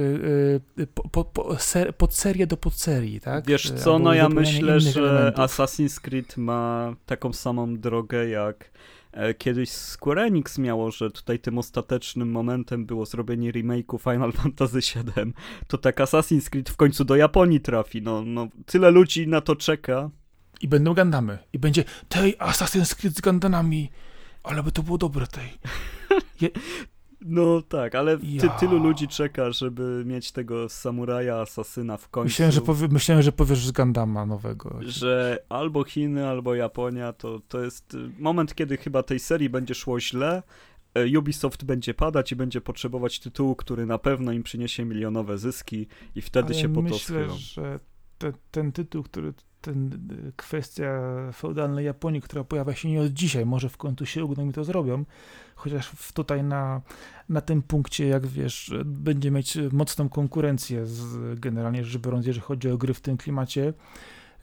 y, po, po, ser, pod serię do podserii, tak? Wiesz co, Albo no ja myślę, że elementów. Assassin's Creed ma taką samą drogę jak e, kiedyś Square Enix miało, że tutaj tym ostatecznym momentem było zrobienie remake'u Final [laughs] Fantasy VII, to tak Assassin's Creed w końcu do Japonii trafi, no, no tyle ludzi na to czeka. I będą Gandamy. I będzie tej Assassin's Creed z Gandamami. Ale by to było dobre tej. [laughs] Je no tak, ale ty, ja. tylu ludzi czeka, żeby mieć tego samuraja, asasyna w końcu. Myślałem, że, powie, myślałem, że powiesz z Gandama nowego. Że albo Chiny, albo Japonia, to, to jest y, moment, kiedy chyba tej serii będzie szło źle, e, Ubisoft będzie padać i będzie potrzebować tytułu, który na pewno im przyniesie milionowe zyski i wtedy ale się po myślę, to że te, ten tytuł, który ten, y, kwestia feudalnej Japonii, która pojawia się nie od dzisiaj, może w końcu się ugną i to zrobią, chociaż tutaj na, na tym punkcie, jak wiesz, będzie mieć mocną konkurencję z, generalnie rzecz biorąc, jeżeli chodzi o gry w tym klimacie,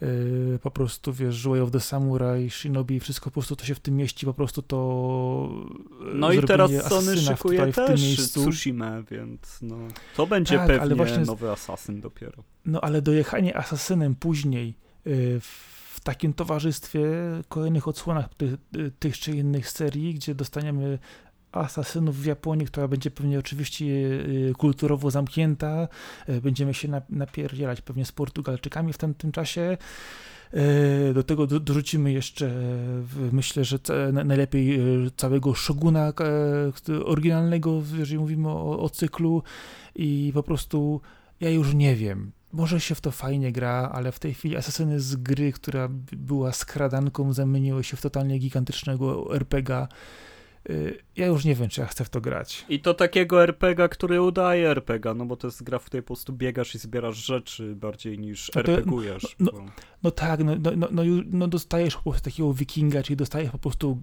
Yy, po prostu, wiesz, Way of the Samurai, Shinobi, wszystko po prostu to się w tym mieści, po prostu to No i teraz Sony szykuje tutaj, też w tym miejscu. Tsushima, więc no, to będzie tak, pewnie właśnie, nowy asasyn dopiero. No ale dojechanie asasynem później w takim towarzystwie, kolejnych odsłonach tych, tych czy innych serii, gdzie dostaniemy asasynów w Japonii, która będzie pewnie oczywiście e, kulturowo zamknięta. Będziemy się napierdzielać pewnie z Portugalczykami w tym, tym czasie. Do tego dorzucimy jeszcze, myślę, że najlepiej całego szoguna oryginalnego, jeżeli mówimy o, o cyklu i po prostu ja już nie wiem. Może się w to fajnie gra, ale w tej chwili Asasyny z gry, która była skradanką, zamieniły się w totalnie gigantycznego RPGa Y, ja już nie wiem, czy ja chcę w to grać. I to takiego RPGa, który udaje RPGa, no bo to jest gra, w której po prostu biegasz i zbierasz rzeczy bardziej niż no RPGujesz. No, no, no, tak, no, no, no, no, dostajesz po prostu takiego wikinga, czyli dostajesz po prostu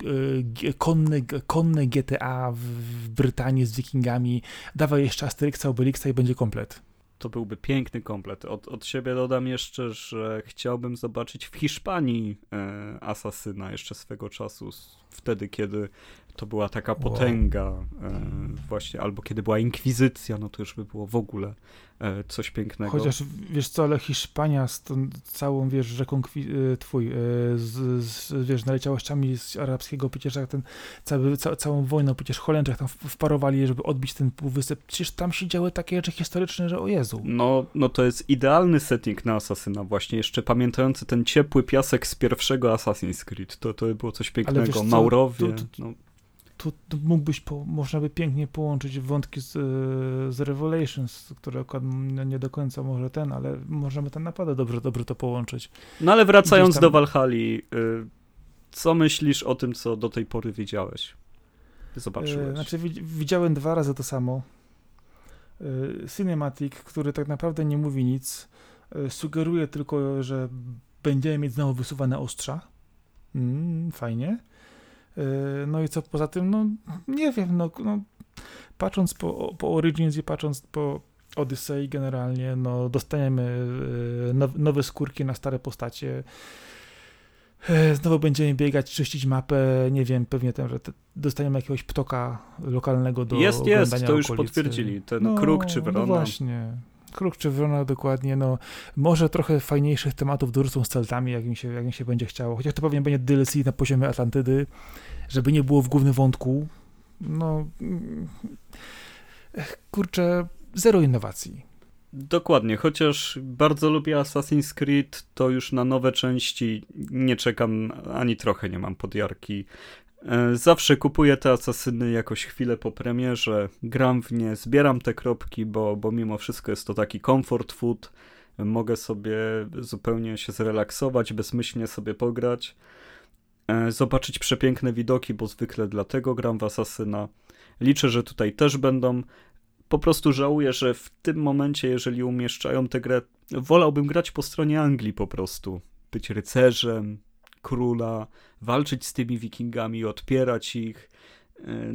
y, konny, konny GTA w, w Brytanii z wikingami, dawaj jeszcze Asteryksa, Obelixa i będzie komplet to byłby piękny komplet. Od, od siebie dodam jeszcze, że chciałbym zobaczyć w Hiszpanii e, Asasyna jeszcze swego czasu, wtedy kiedy to była taka potęga wow. e, właśnie, albo kiedy była inkwizycja, no to już by było w ogóle e, coś pięknego. Chociaż, wiesz co, ale Hiszpania z tą całą, wiesz, rzeką e, twój, z, z, wiesz, naleciałościami z arabskiego, przecież jak ten, cały, ca, całą wojną, przecież Holendrzy tam wparowali, żeby odbić ten półwysep, przecież tam się działy takie rzeczy historyczne, że o Jezu. No, no to jest idealny setting na Asasyna właśnie, jeszcze pamiętający ten ciepły piasek z pierwszego Assassin's Creed, to, to było coś pięknego, Maurowie, to, to, no tu, mógłbyś, po, można by pięknie połączyć wątki z, z Revelations, które nie do końca może ten, ale możemy ten naprawdę dobrze, dobrze to połączyć. No ale wracając tam... do Valhalla, y, co myślisz o tym, co do tej pory widziałeś? Zobaczyłeś. Y, znaczy widziałem dwa razy to samo. Y, cinematic, który tak naprawdę nie mówi nic, sugeruje tylko, że będziemy mieć znowu wysuwane ostrza. Mm, fajnie. Yy, no i co poza tym, no nie wiem, no, no patrząc po, po Origins i patrząc po Odyssey generalnie, no dostaniemy yy, nowe skórki na stare postacie. Yy, znowu będziemy biegać, czyścić mapę, nie wiem, pewnie ten, że dostaniemy jakiegoś ptoka lokalnego do Jest, jest, to już okolicy. potwierdzili, ten no, kruk czy wrona. No właśnie, kruk czy wrona dokładnie, no może trochę fajniejszych tematów dorzucą z celtami, jak mi, się, jak mi się będzie chciało, chociaż to pewnie będzie DLC na poziomie Atlantydy, żeby nie było w głównym wątku, no kurczę, zero innowacji. Dokładnie, chociaż bardzo lubię Assassin's Creed, to już na nowe części nie czekam ani trochę, nie mam podjarki. E, zawsze kupuję te asasyny jakoś chwilę po premierze, gram w nie, zbieram te kropki, bo, bo mimo wszystko jest to taki comfort food. Mogę sobie zupełnie się zrelaksować, bezmyślnie sobie pograć, e, zobaczyć przepiękne widoki, bo zwykle dlatego gram w asasyna. Liczę, że tutaj też będą. Po prostu żałuję, że w tym momencie, jeżeli umieszczają tę grę, wolałbym grać po stronie Anglii po prostu być rycerzem, króla, walczyć z tymi wikingami, odpierać ich, e,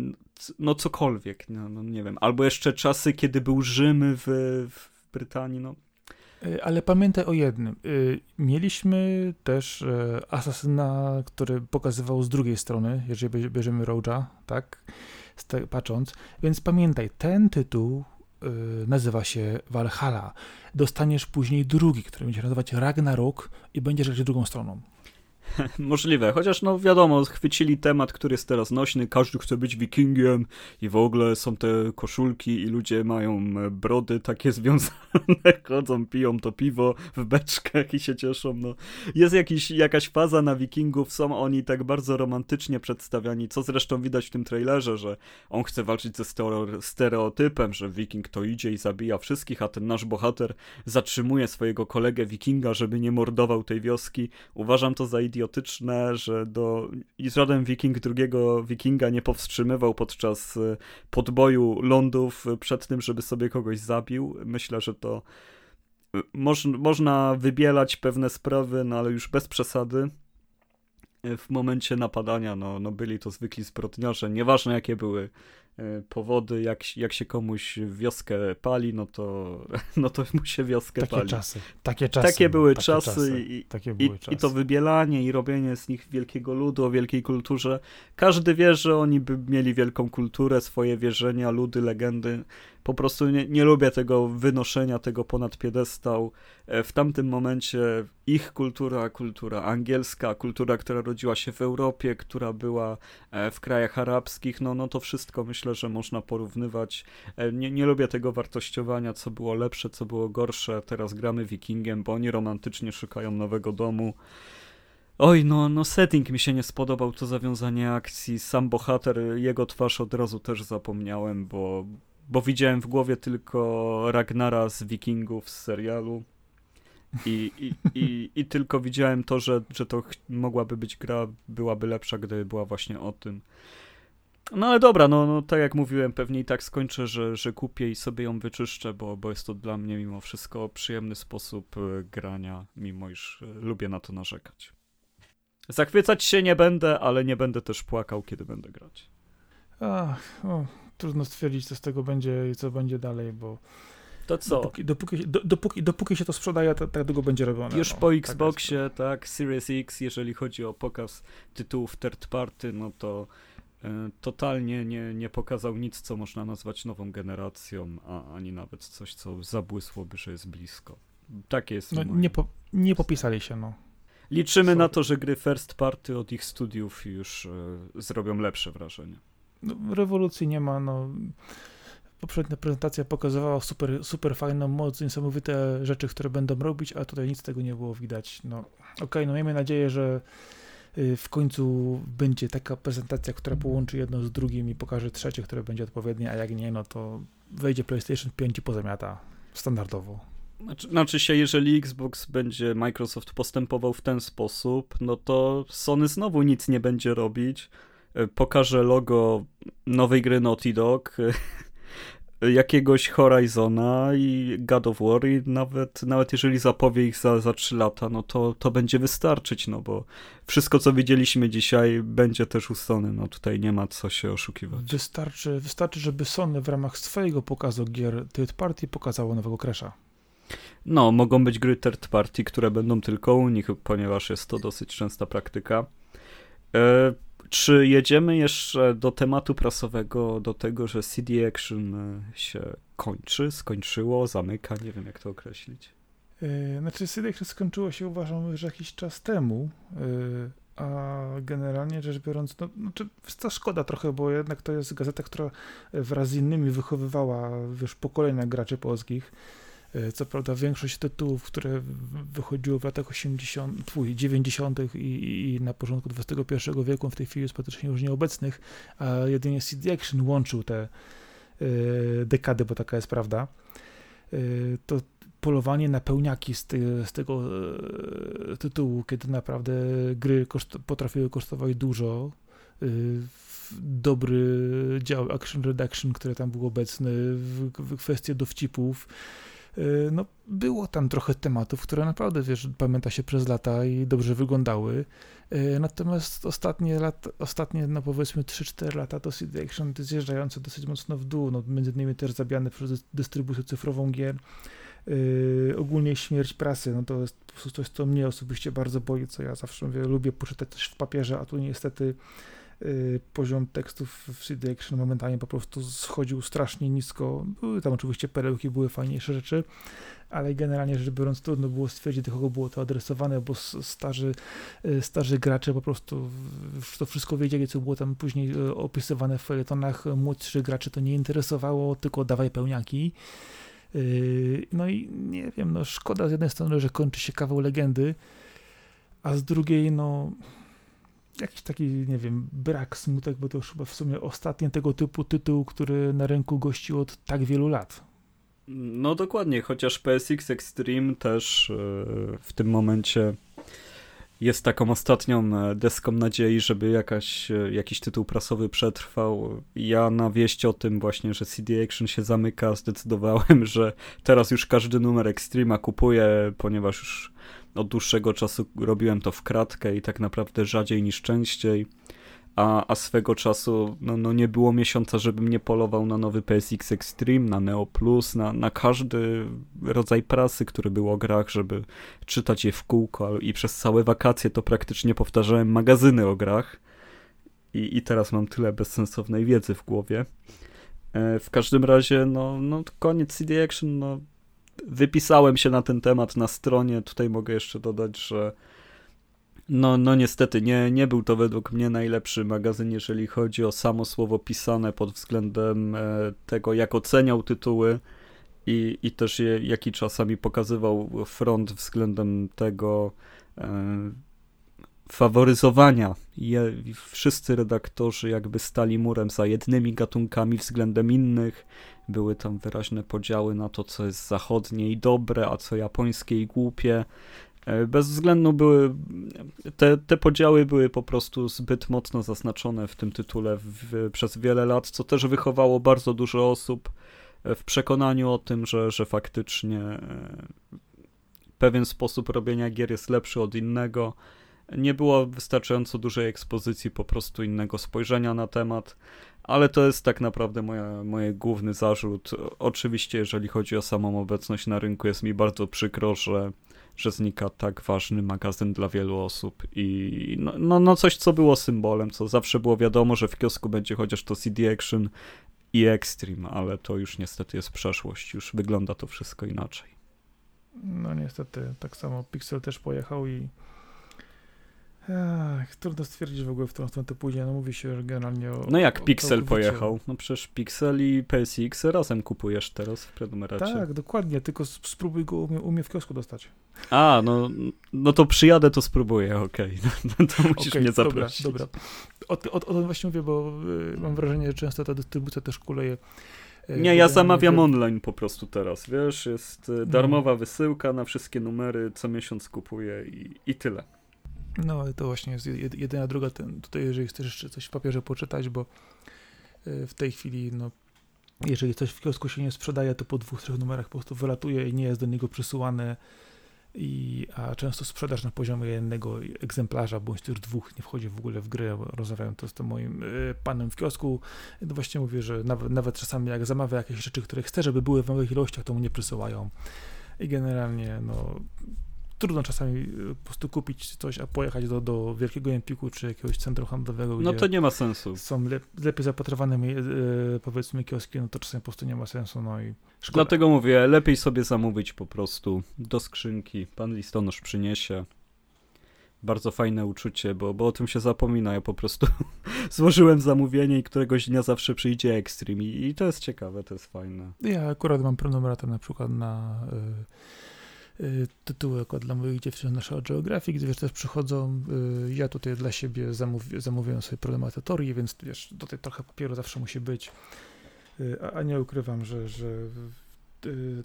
no cokolwiek, no, no nie wiem. Albo jeszcze czasy, kiedy był Rzym w, w Brytanii, no. E, ale pamiętaj o jednym. E, mieliśmy też asasyna, który pokazywał z drugiej strony, jeżeli bierzemy Roja, tak, patrząc. Więc pamiętaj, ten tytuł nazywa się Valhalla. Dostaniesz później drugi, który będzie nazywać Ragnarok i będziesz grać drugą stroną. [laughs] Możliwe, chociaż no wiadomo, chwycili temat, który jest teraz nośny, każdy chce być wikingiem i w ogóle są te koszulki i ludzie mają e, brody takie [laughs] związane, chodzą, piją to piwo w beczkach i się cieszą, no. Jest jakiś, jakaś faza na wikingów, są oni tak bardzo romantycznie przedstawiani, co zresztą widać w tym trailerze, że on chce walczyć ze stereotypem, że wiking to idzie i zabija wszystkich, a ten nasz bohater zatrzymuje swojego kolegę wikinga, żeby nie mordował tej wioski. Uważam to za idiotyczne idiotyczne, że do... żaden wiking drugiego wikinga nie powstrzymywał podczas e, podboju lądów przed tym, żeby sobie kogoś zabił. Myślę, że to e, moż, można wybielać pewne sprawy, no ale już bez przesady. W momencie napadania, no, no byli to zwykli zbrodniarze, nieważne jakie były powody, jak, jak się komuś wioskę pali, no to, [laughs] no to mu się wioskę takie pali. Czasy, takie czasy. Takie były takie czasy, czasy, i, takie były i, czasy. i to wybielanie i robienie z nich wielkiego ludu o wielkiej kulturze. Każdy wie, że oni by mieli wielką kulturę, swoje wierzenia, ludy, legendy. Po prostu nie, nie lubię tego wynoszenia tego ponad piedestał. E, w tamtym momencie ich kultura, kultura angielska, kultura, która rodziła się w Europie, która była e, w krajach arabskich, no, no to wszystko myślę, że można porównywać. E, nie, nie lubię tego wartościowania, co było lepsze, co było gorsze. Teraz gramy Wikingiem, bo oni romantycznie szukają nowego domu. Oj, no, no setting mi się nie spodobał, to zawiązanie akcji. Sam bohater, jego twarz od razu też zapomniałem, bo, bo widziałem w głowie tylko Ragnara z Wikingów z serialu. I, i, i, I tylko widziałem to, że, że to mogłaby być gra, byłaby lepsza, gdyby była właśnie o tym. No ale dobra, no, no tak jak mówiłem, pewnie i tak skończę, że, że kupię i sobie ją wyczyszczę, bo, bo jest to dla mnie mimo wszystko przyjemny sposób e, grania, mimo iż e, lubię na to narzekać. Zachwycać się nie będę, ale nie będę też płakał, kiedy będę grać. Ach, trudno stwierdzić, co z tego będzie i co będzie dalej, bo to co? Dopóki, dopóki, do, dopóki, dopóki się to sprzedaje, tak, tak długo będzie robione. Już no, po tak Xboxie, tak, tak, Series X, jeżeli chodzi o pokaz tytułów third party, no to e, totalnie nie, nie pokazał nic, co można nazwać nową generacją, a ani nawet coś, co zabłysłoby, że jest blisko. Takie jest no, nie, po, nie popisali się, no. Liczymy Sorry. na to, że gry first party od ich studiów już e, zrobią lepsze wrażenie. No, rewolucji nie ma, no poprzednia prezentacja pokazywała super, super fajną moc, niesamowite rzeczy, które będą robić, a tutaj nic tego nie było widać. No okej, okay, no miejmy nadzieję, że y, w końcu będzie taka prezentacja, która połączy jedno z drugim i pokaże trzecie, które będzie odpowiednie, a jak nie, no to wejdzie PlayStation 5 i pozamiata standardowo. Znaczy, znaczy się, jeżeli Xbox będzie Microsoft postępował w ten sposób, no to Sony znowu nic nie będzie robić. Y, pokaże logo nowej gry Naughty Dog, [laughs] jakiegoś Horizona i God of War i nawet, nawet jeżeli zapowie ich za, za 3 lata, no to, to będzie wystarczyć, no bo wszystko, co widzieliśmy dzisiaj, będzie też u Sony, no tutaj nie ma co się oszukiwać. Wystarczy, wystarczy żeby Sony w ramach swojego pokazu gier third party pokazało nowego Crash'a. No, mogą być gry third party, które będą tylko u nich, ponieważ jest to dosyć częsta praktyka. E, czy jedziemy jeszcze do tematu prasowego, do tego, że CD Action e, się kończy, skończyło, zamyka, nie wiem jak to określić? Yy, znaczy CD Action skończyło się uważam, że jakiś czas temu, yy, a generalnie rzecz biorąc, no, znaczy, to szkoda trochę, bo jednak to jest gazeta, która wraz z innymi wychowywała już pokolenia graczy polskich. E, co prawda większość tytułów, które wychodziły w latach 80., 90. I, i na początku XXI wieku w tej chwili jest praktycznie już nieobecnych, a jedynie CD Action łączył te y, dekady, bo taka jest prawda. Y, to polowanie na pełniaki z, ty, z tego tytułu, kiedy naprawdę gry koszt, potrafiły kosztować dużo, dobry dział Action Reduction, który tam był obecny, w, w kwestie dowcipów, no było tam trochę tematów, które naprawdę, wiesz, pamięta się przez lata i dobrze wyglądały. Y, natomiast ostatnie lata, ostatnie, no powiedzmy 3-4 lata to CD Action zjeżdżające dosyć mocno w dół, no między innymi też zabijane przez dystrybucję cyfrową gier. Yy, ogólnie śmierć prasy, no to jest po prostu coś, co mnie osobiście bardzo boi, co ja zawsze mówię, lubię poczytać coś w papierze, a tu niestety poziom tekstów w CD Action momentalnie po prostu schodził strasznie nisko. Były tam oczywiście perełki, były fajniejsze rzeczy, ale generalnie rzecz biorąc trudno było stwierdzić, do kogo było to adresowane, bo starzy, yy, starzy gracze po prostu to wszystko wiedzieli, co było tam później yy, opisywane w felietonach, młodszych graczy to nie interesowało, tylko dawaj pełniaki. No i nie wiem, no szkoda z jednej strony, że kończy się kawał legendy, a z drugiej, no jakiś taki, nie wiem, brak, smutek, bo to już chyba w sumie ostatni tego typu tytuł, który na rynku gościł od tak wielu lat. No dokładnie, chociaż PSX Extreme też yy, w tym momencie jest taką ostatnią e, deską nadziei, żeby jakaś, e, jakiś tytuł prasowy przetrwał. Ja na wieść o tym właśnie, że CD Action się zamyka, zdecydowałem, [laughs] że teraz już każdy numer Extrema kupuję, ponieważ już od dłuższego czasu robiłem to w kratkę i tak naprawdę rzadziej niż częściej a, a swego czasu no, no nie było miesiąca, żebym nie polował na nowy PSX Extreme, na Neo Plus, na, na każdy rodzaj prasy, który był o grach, żeby czytać je w kółko i przez całe wakacje to praktycznie powtarzałem magazyny o grach i, i teraz mam tyle bezsensownej wiedzy w głowie. E, w każdym razie, no, no koniec CD Action, no wypisałem się na ten temat na stronie, tutaj mogę jeszcze dodać, że no, no niestety, nie, nie był to według mnie najlepszy magazyn, jeżeli chodzi o samo słowo pisane pod względem e, tego, jak oceniał tytuły i, i też je, jaki czasami pokazywał front względem tego e, faworyzowania. Je, wszyscy redaktorzy jakby stali murem za jednymi gatunkami względem innych. Były tam wyraźne podziały na to, co jest zachodnie i dobre, a co japońskie i głupie. E, bez względu były, te, te podziały były po prostu zbyt mocno zaznaczone w tym tytule w, przez wiele lat, co też wychowało bardzo dużo osób e, w przekonaniu o tym, że, że faktycznie e, pewien sposób robienia gier jest lepszy od innego. Nie było wystarczająco dużej ekspozycji, po prostu innego spojrzenia na temat, ale to jest tak naprawdę moja, mój główny zarzut. Oczywiście, jeżeli chodzi o samą obecność na rynku, jest mi bardzo przykro, że że znika tak ważny magazyn dla wielu osób i no, no, no, coś, co było symbolem, co zawsze było wiadomo, że w kiosku będzie chociaż to CD Action i Extreme, ale to już niestety jest przeszłość, już wygląda to wszystko inaczej. No niestety, tak samo Pixel też pojechał i Ech, trudno stwierdzić w ogóle w którą stronę to pójdzie. No mówi się generalnie o. No jak o, Pixel pojechał? No przecież Pixel i PSX razem kupujesz teraz w prenumeracie. Tak, dokładnie, tylko spróbuj go umie, umie w kiosku dostać. A, no, no to przyjadę, to spróbuję, okej. Okay. [laughs] No, to musisz okay, mnie zaprosić. Dobra, dobra. O, o, o tym właśnie mówię, bo y, mam wrażenie, że często ta dystrybucja też kuleje. Y, Nie, ja zamawiam online po prostu teraz, wiesz, jest y, darmowa wysyłka na wszystkie numery, co miesiąc kupuję i, i tyle. No, to właśnie jest jedyna droga, ten, tutaj jeżeli chcesz jeszcze coś w papierze poczytać, bo y, w tej chwili, no, jeżeli coś w kiosku się nie sprzedaje, to po dwóch, trzech numerach po prostu wylatuje i nie jest do niego przysyłane, i, a często sprzedaż na poziomie jednego egzemplarza, bądź też dwóch, nie wchodzi w ogóle w grę, rozmawiałem to z tym moim y, panem w kiosku, no właśnie mówię, że nawet, nawet czasami jak zamawia jakieś rzeczy, które chce, żeby były w małych ilościach, to mu nie przysyłają. I generalnie, no, trudno czasami y, po prostu kupić coś, a pojechać do, do wielkiego Empiku czy jakiegoś centrum handlowego, No to nie ma sensu. Są le, lepiej zapatrowane yy, powiedzmy kioski, no to czasami po prostu nie ma sensu, no i szkoda. Dlatego mówię, lepiej sobie zamówić po prostu do skrzynki, pan listonosz przyniesie. Bardzo fajne uczucie, bo, bo o tym się zapomina. Ja po prostu [laughs] złożyłem zamówienie i któregoś dnia zawsze przyjdzie Extreme i, i to jest ciekawe, to jest fajne. Ja akurat mam prenumeratę na przykład na... Yy Y, tytuły jako dla moich dziewczyn naszego Geographic, wiesz, też przychodzą, y, ja tutaj dla siebie zamówi, zamówiłem sobie problematatorii, więc wiesz, tutaj trochę papieru zawsze musi być, y, a, a nie ukrywam, że, że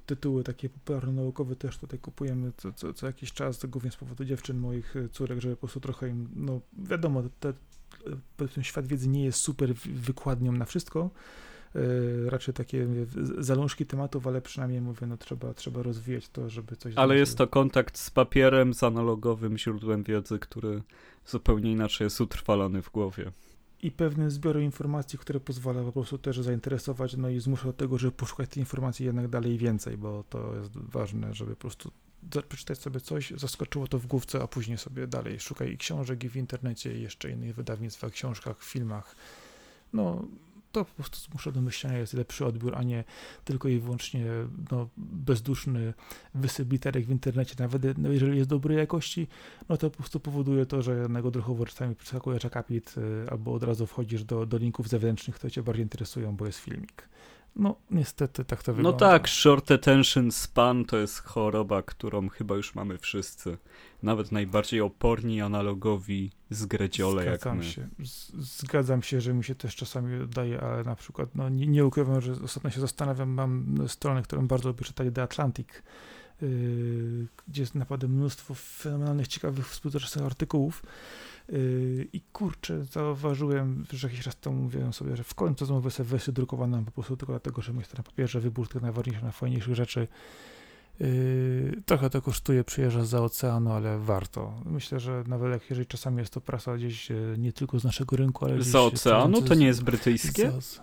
tytuły takie popularno-naukowe też tutaj kupujemy co, co, co, jakiś czas, głównie z powodu dziewczyn moich córek, żeby po prostu trochę im, no wiadomo, te, ten świat wiedzy nie jest super wykładnią na wszystko, raczej takie zalążki tematów, ale przynajmniej mówię, no trzeba, trzeba rozwijać to, żeby coś... Ale jest to kontakt z papierem, z analogowym źródłem wiedzy, który zupełnie inaczej jest utrwalony w głowie i pewnym zbiorem informacji, które pozwala po prostu też zainteresować, no i zmusza do tego, żeby poszukać tej informacji jednak dalej więcej, bo to jest ważne, żeby po prostu przeczytać sobie coś, zaskoczyło to w główce, a później sobie dalej szukaj książek i w internecie, i jeszcze innych wydawnictwach, książkach, filmach. No, to po prostu zmusza do myślenia, jest lepszy odbiór, a nie tylko i wyłącznie no, bezduszny wysyp literek w internecie, nawet no, jeżeli jest dobrej jakości, no to po prostu powoduje to, że jednego odruchowo czasami przeskakujesz akapit y, albo od razu wchodzisz do, do linków zewnętrznych, które cię bardziej interesują, bo jest filmik. No, niestety tak to no wygląda. No tak, short attention span to jest choroba, którą chyba już mamy wszyscy. Nawet najbardziej oporni, analogowi zgredziole jak my. Się. Zgadzam się, że mi się też czasami daje, ale na przykład, no nie, nie ukrywam, że ostatnio się zastanawiam, mam stronę, którą bardzo lubię czytać, The Atlantic, yy, gdzie jest naprawdę mnóstwo fenomenalnych, ciekawych współczesnych artykułów, I kurczę, zauważyłem, że jakiś raz temu mówiłem sobie, że w końcu zamówię sobie wersję drukowaną po prostu tylko dlatego, że myślę na papierze wybór tych najważniejszych, najfajniejszych rzeczy. Yy, trochę to kosztuje, przyjeżdża za oceanu, ale warto. Myślę, że nawet jak jeżeli czasami jest to prasa gdzieś yy, nie tylko z naszego rynku, ale Za oceanu? To nie jest brytyjskie? Z...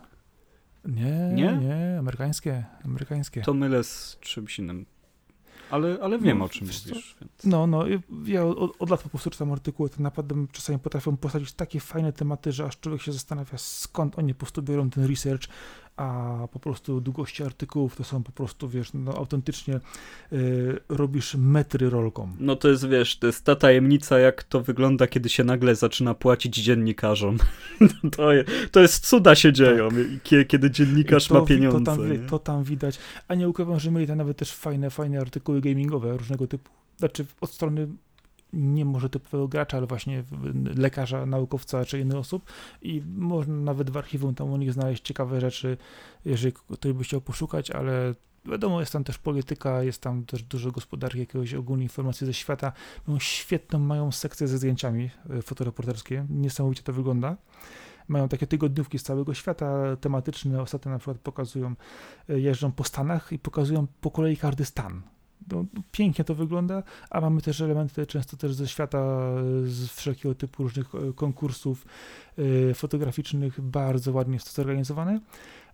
Nie, nie, nie, amerykańskie, amerykańskie. To mylę z czymś innym ale, ale wiem no, o czym mówisz. Więc... No, no, ja od, od, lat po prostu czytam artykuły, te naprawdę czasami potrafią postawić takie fajne tematy, że aż człowiek się zastanawia, skąd oni po prostu biorą ten research, a po prostu długości artykułów to są po prostu, wiesz, no autentycznie y, robisz metry rolką. No to jest, wiesz, to jest ta tajemnica, jak to wygląda, kiedy się nagle zaczyna płacić dziennikarzom. [laughs] to, je, to jest cuda się dzieją, tak. kiedy dziennikarz to, ma pieniądze. To tam, to tam widać, a nie ukrywam, że mieli tam nawet też fajne, fajne artykuły gamingowe różnego typu. Znaczy od strony nie może typowego gracza, ale właśnie lekarza, naukowca czy innych osób i można nawet w archiwum tam u nich znaleźć ciekawe rzeczy, jeżeli ktoś by chciał poszukać, ale wiadomo, jest tam też polityka, jest tam też dużo gospodarki, jakiegoś ogólnej informacji ze świata. Mają świetną, mają sekcję ze zdjęciami e, fotoreporterskie, niesamowicie to wygląda. Mają takie tygodniówki z całego świata tematyczne, ostatnio na przykład pokazują, e, jeżdżą po Stanach i pokazują po kolei każdy stan no, pięknie to wygląda, a mamy też elementy często też ze świata, z wszelkiego typu różnych e, konkursów e, fotograficznych, bardzo ładnie jest to zorganizowane,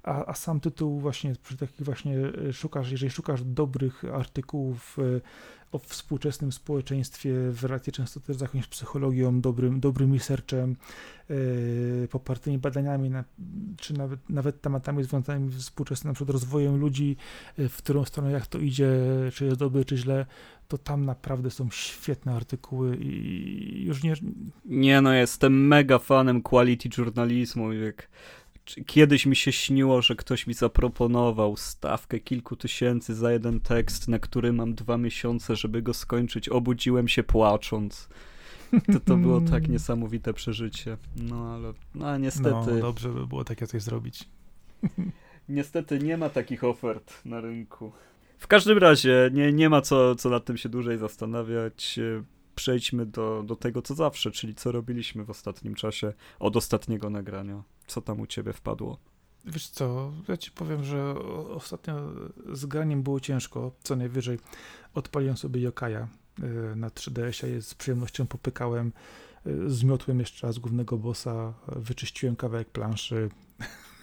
a, a sam tytuł właśnie przy takich właśnie e, szukasz, jeżeli szukasz dobrych artykułów o współczesnym społeczeństwie w relacji często też z jakąś psychologią, dobrym, dobrym researchem, yy, popartymi badaniami, na, czy nawet, nawet tematami związanymi z współczesnym na przykład rozwojem ludzi, yy, w którą stronę jak to idzie, czy jest dobre, czy źle, to tam naprawdę są świetne artykuły i już nie... Nie no, jestem mega fanem quality journalizmu, jak Kiedyś mi się śniło, że ktoś mi zaproponował stawkę kilku tysięcy za jeden tekst, na który mam dwa miesiące, żeby go skończyć. Obudziłem się płacząc. To, to było [laughs] tak niesamowite przeżycie. No ale no, niestety. No, dobrze by było takie coś zrobić. [laughs] Niestety nie ma takich ofert na rynku. W każdym razie nie, nie ma co, co nad tym się dłużej zastanawiać. Przejdźmy do, do tego, co zawsze, czyli co robiliśmy w ostatnim czasie od ostatniego nagrania. Co tam u ciebie wpadło? Wiesz co, ja ci powiem, że ostatnio z graniem było ciężko. Co najwyżej odpaliłem sobie Yokaja y, na 3DS-ie, z przyjemnością popykałem, y, zmiotłem jeszcze raz głównego bossa, wyczyściłem kawałek planszy.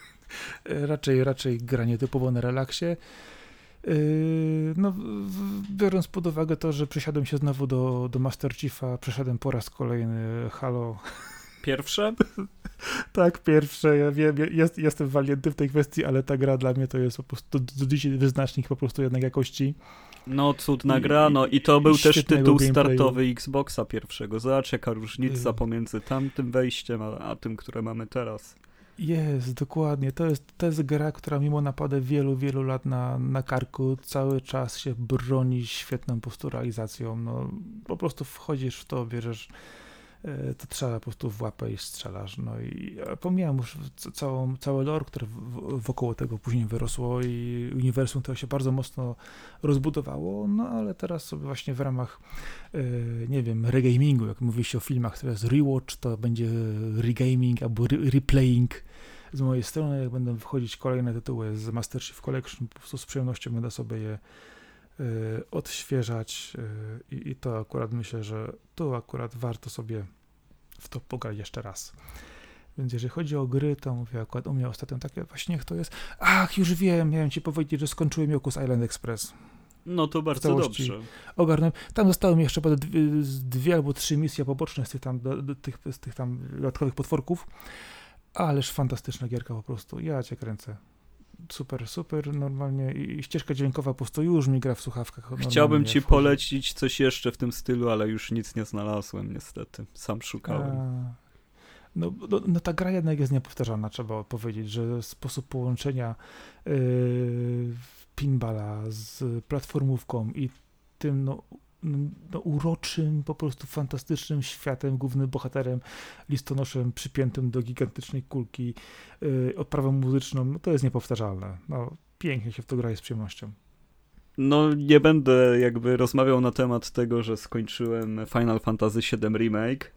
[laughs] raczej, raczej granie typowo na relaksie. Y, no, biorąc pod uwagę to, że przysiadłem się znowu do, do Master Chiefa, przeszedłem po raz kolejny Halo Pierwsze? [laughs] tak, pierwsze. Ja wiem, jest, jestem walienty w tej kwestii, ale ta gra dla mnie to jest po prostu do dzisiaj wyznacznik po prostu jednak jakości. No, cudna I, gra, no i to był też tytuł startowy Xboxa pierwszego. Zobacz, jaka różnica y pomiędzy tamtym wejściem, a, a tym, które mamy teraz. Jest, dokładnie. To jest, to jest gra, która mimo napady wielu, wielu lat na, na karku cały czas się broni świetną posturalizacją. No, po prostu wchodzisz w to, bierzesz E, to trzeba po prostu w łapę i strzelasz. No i pomijam już całą, cały lore, które wokół tego później wyrosło i uniwersum, które się bardzo mocno rozbudowało, no ale teraz sobie właśnie w ramach, e, nie wiem, regamingu, jak mówi się o filmach, to jest rewatch, to będzie regaming albo re replaying z mojej strony, jak będą wchodzić kolejne tytuły z Master Chief Collection, po prostu z przyjemnością będę sobie je y, odświeżać y, i to akurat myślę, że tu akurat warto sobie w to pograć jeszcze raz. Więc jeżeli chodzi o gry, to mówię akurat u mnie ostatnio takie właśnie to jest. Ach, już wiem, miałem ci powiedzieć, że skończyłem Yokus Island Express. No to bardzo dobrze. Ogarnąłem. Tam zostały mi jeszcze dwie, dwie albo trzy misje poboczne z tych tam, do, do, tych, z tych tam dodatkowych potworków. Ależ fantastyczna gierka po prostu. Ja cię kręcę. Super, super, normalnie i ścieżka dźwiękowa po prostu już mi gra w słuchawkach. Chciałbym ci polecić coś jeszcze w tym stylu, ale już nic nie znalazłem niestety. Sam szukałem. A, no, no, no, ta gra jednak jest niepowtarzalna, trzeba powiedzieć, że sposób połączenia yy, pinballa z platformówką i tym no, no, uroczym, po prostu fantastycznym światem, głównym bohaterem, listonoszem przypiętym do gigantycznej kulki, yy, odprawą muzyczną, no, to jest niepowtarzalne. No, pięknie się w to gra z przyjemnością. No, nie będę jakby rozmawiał na temat tego, że skończyłem Final Fantasy VII Remake,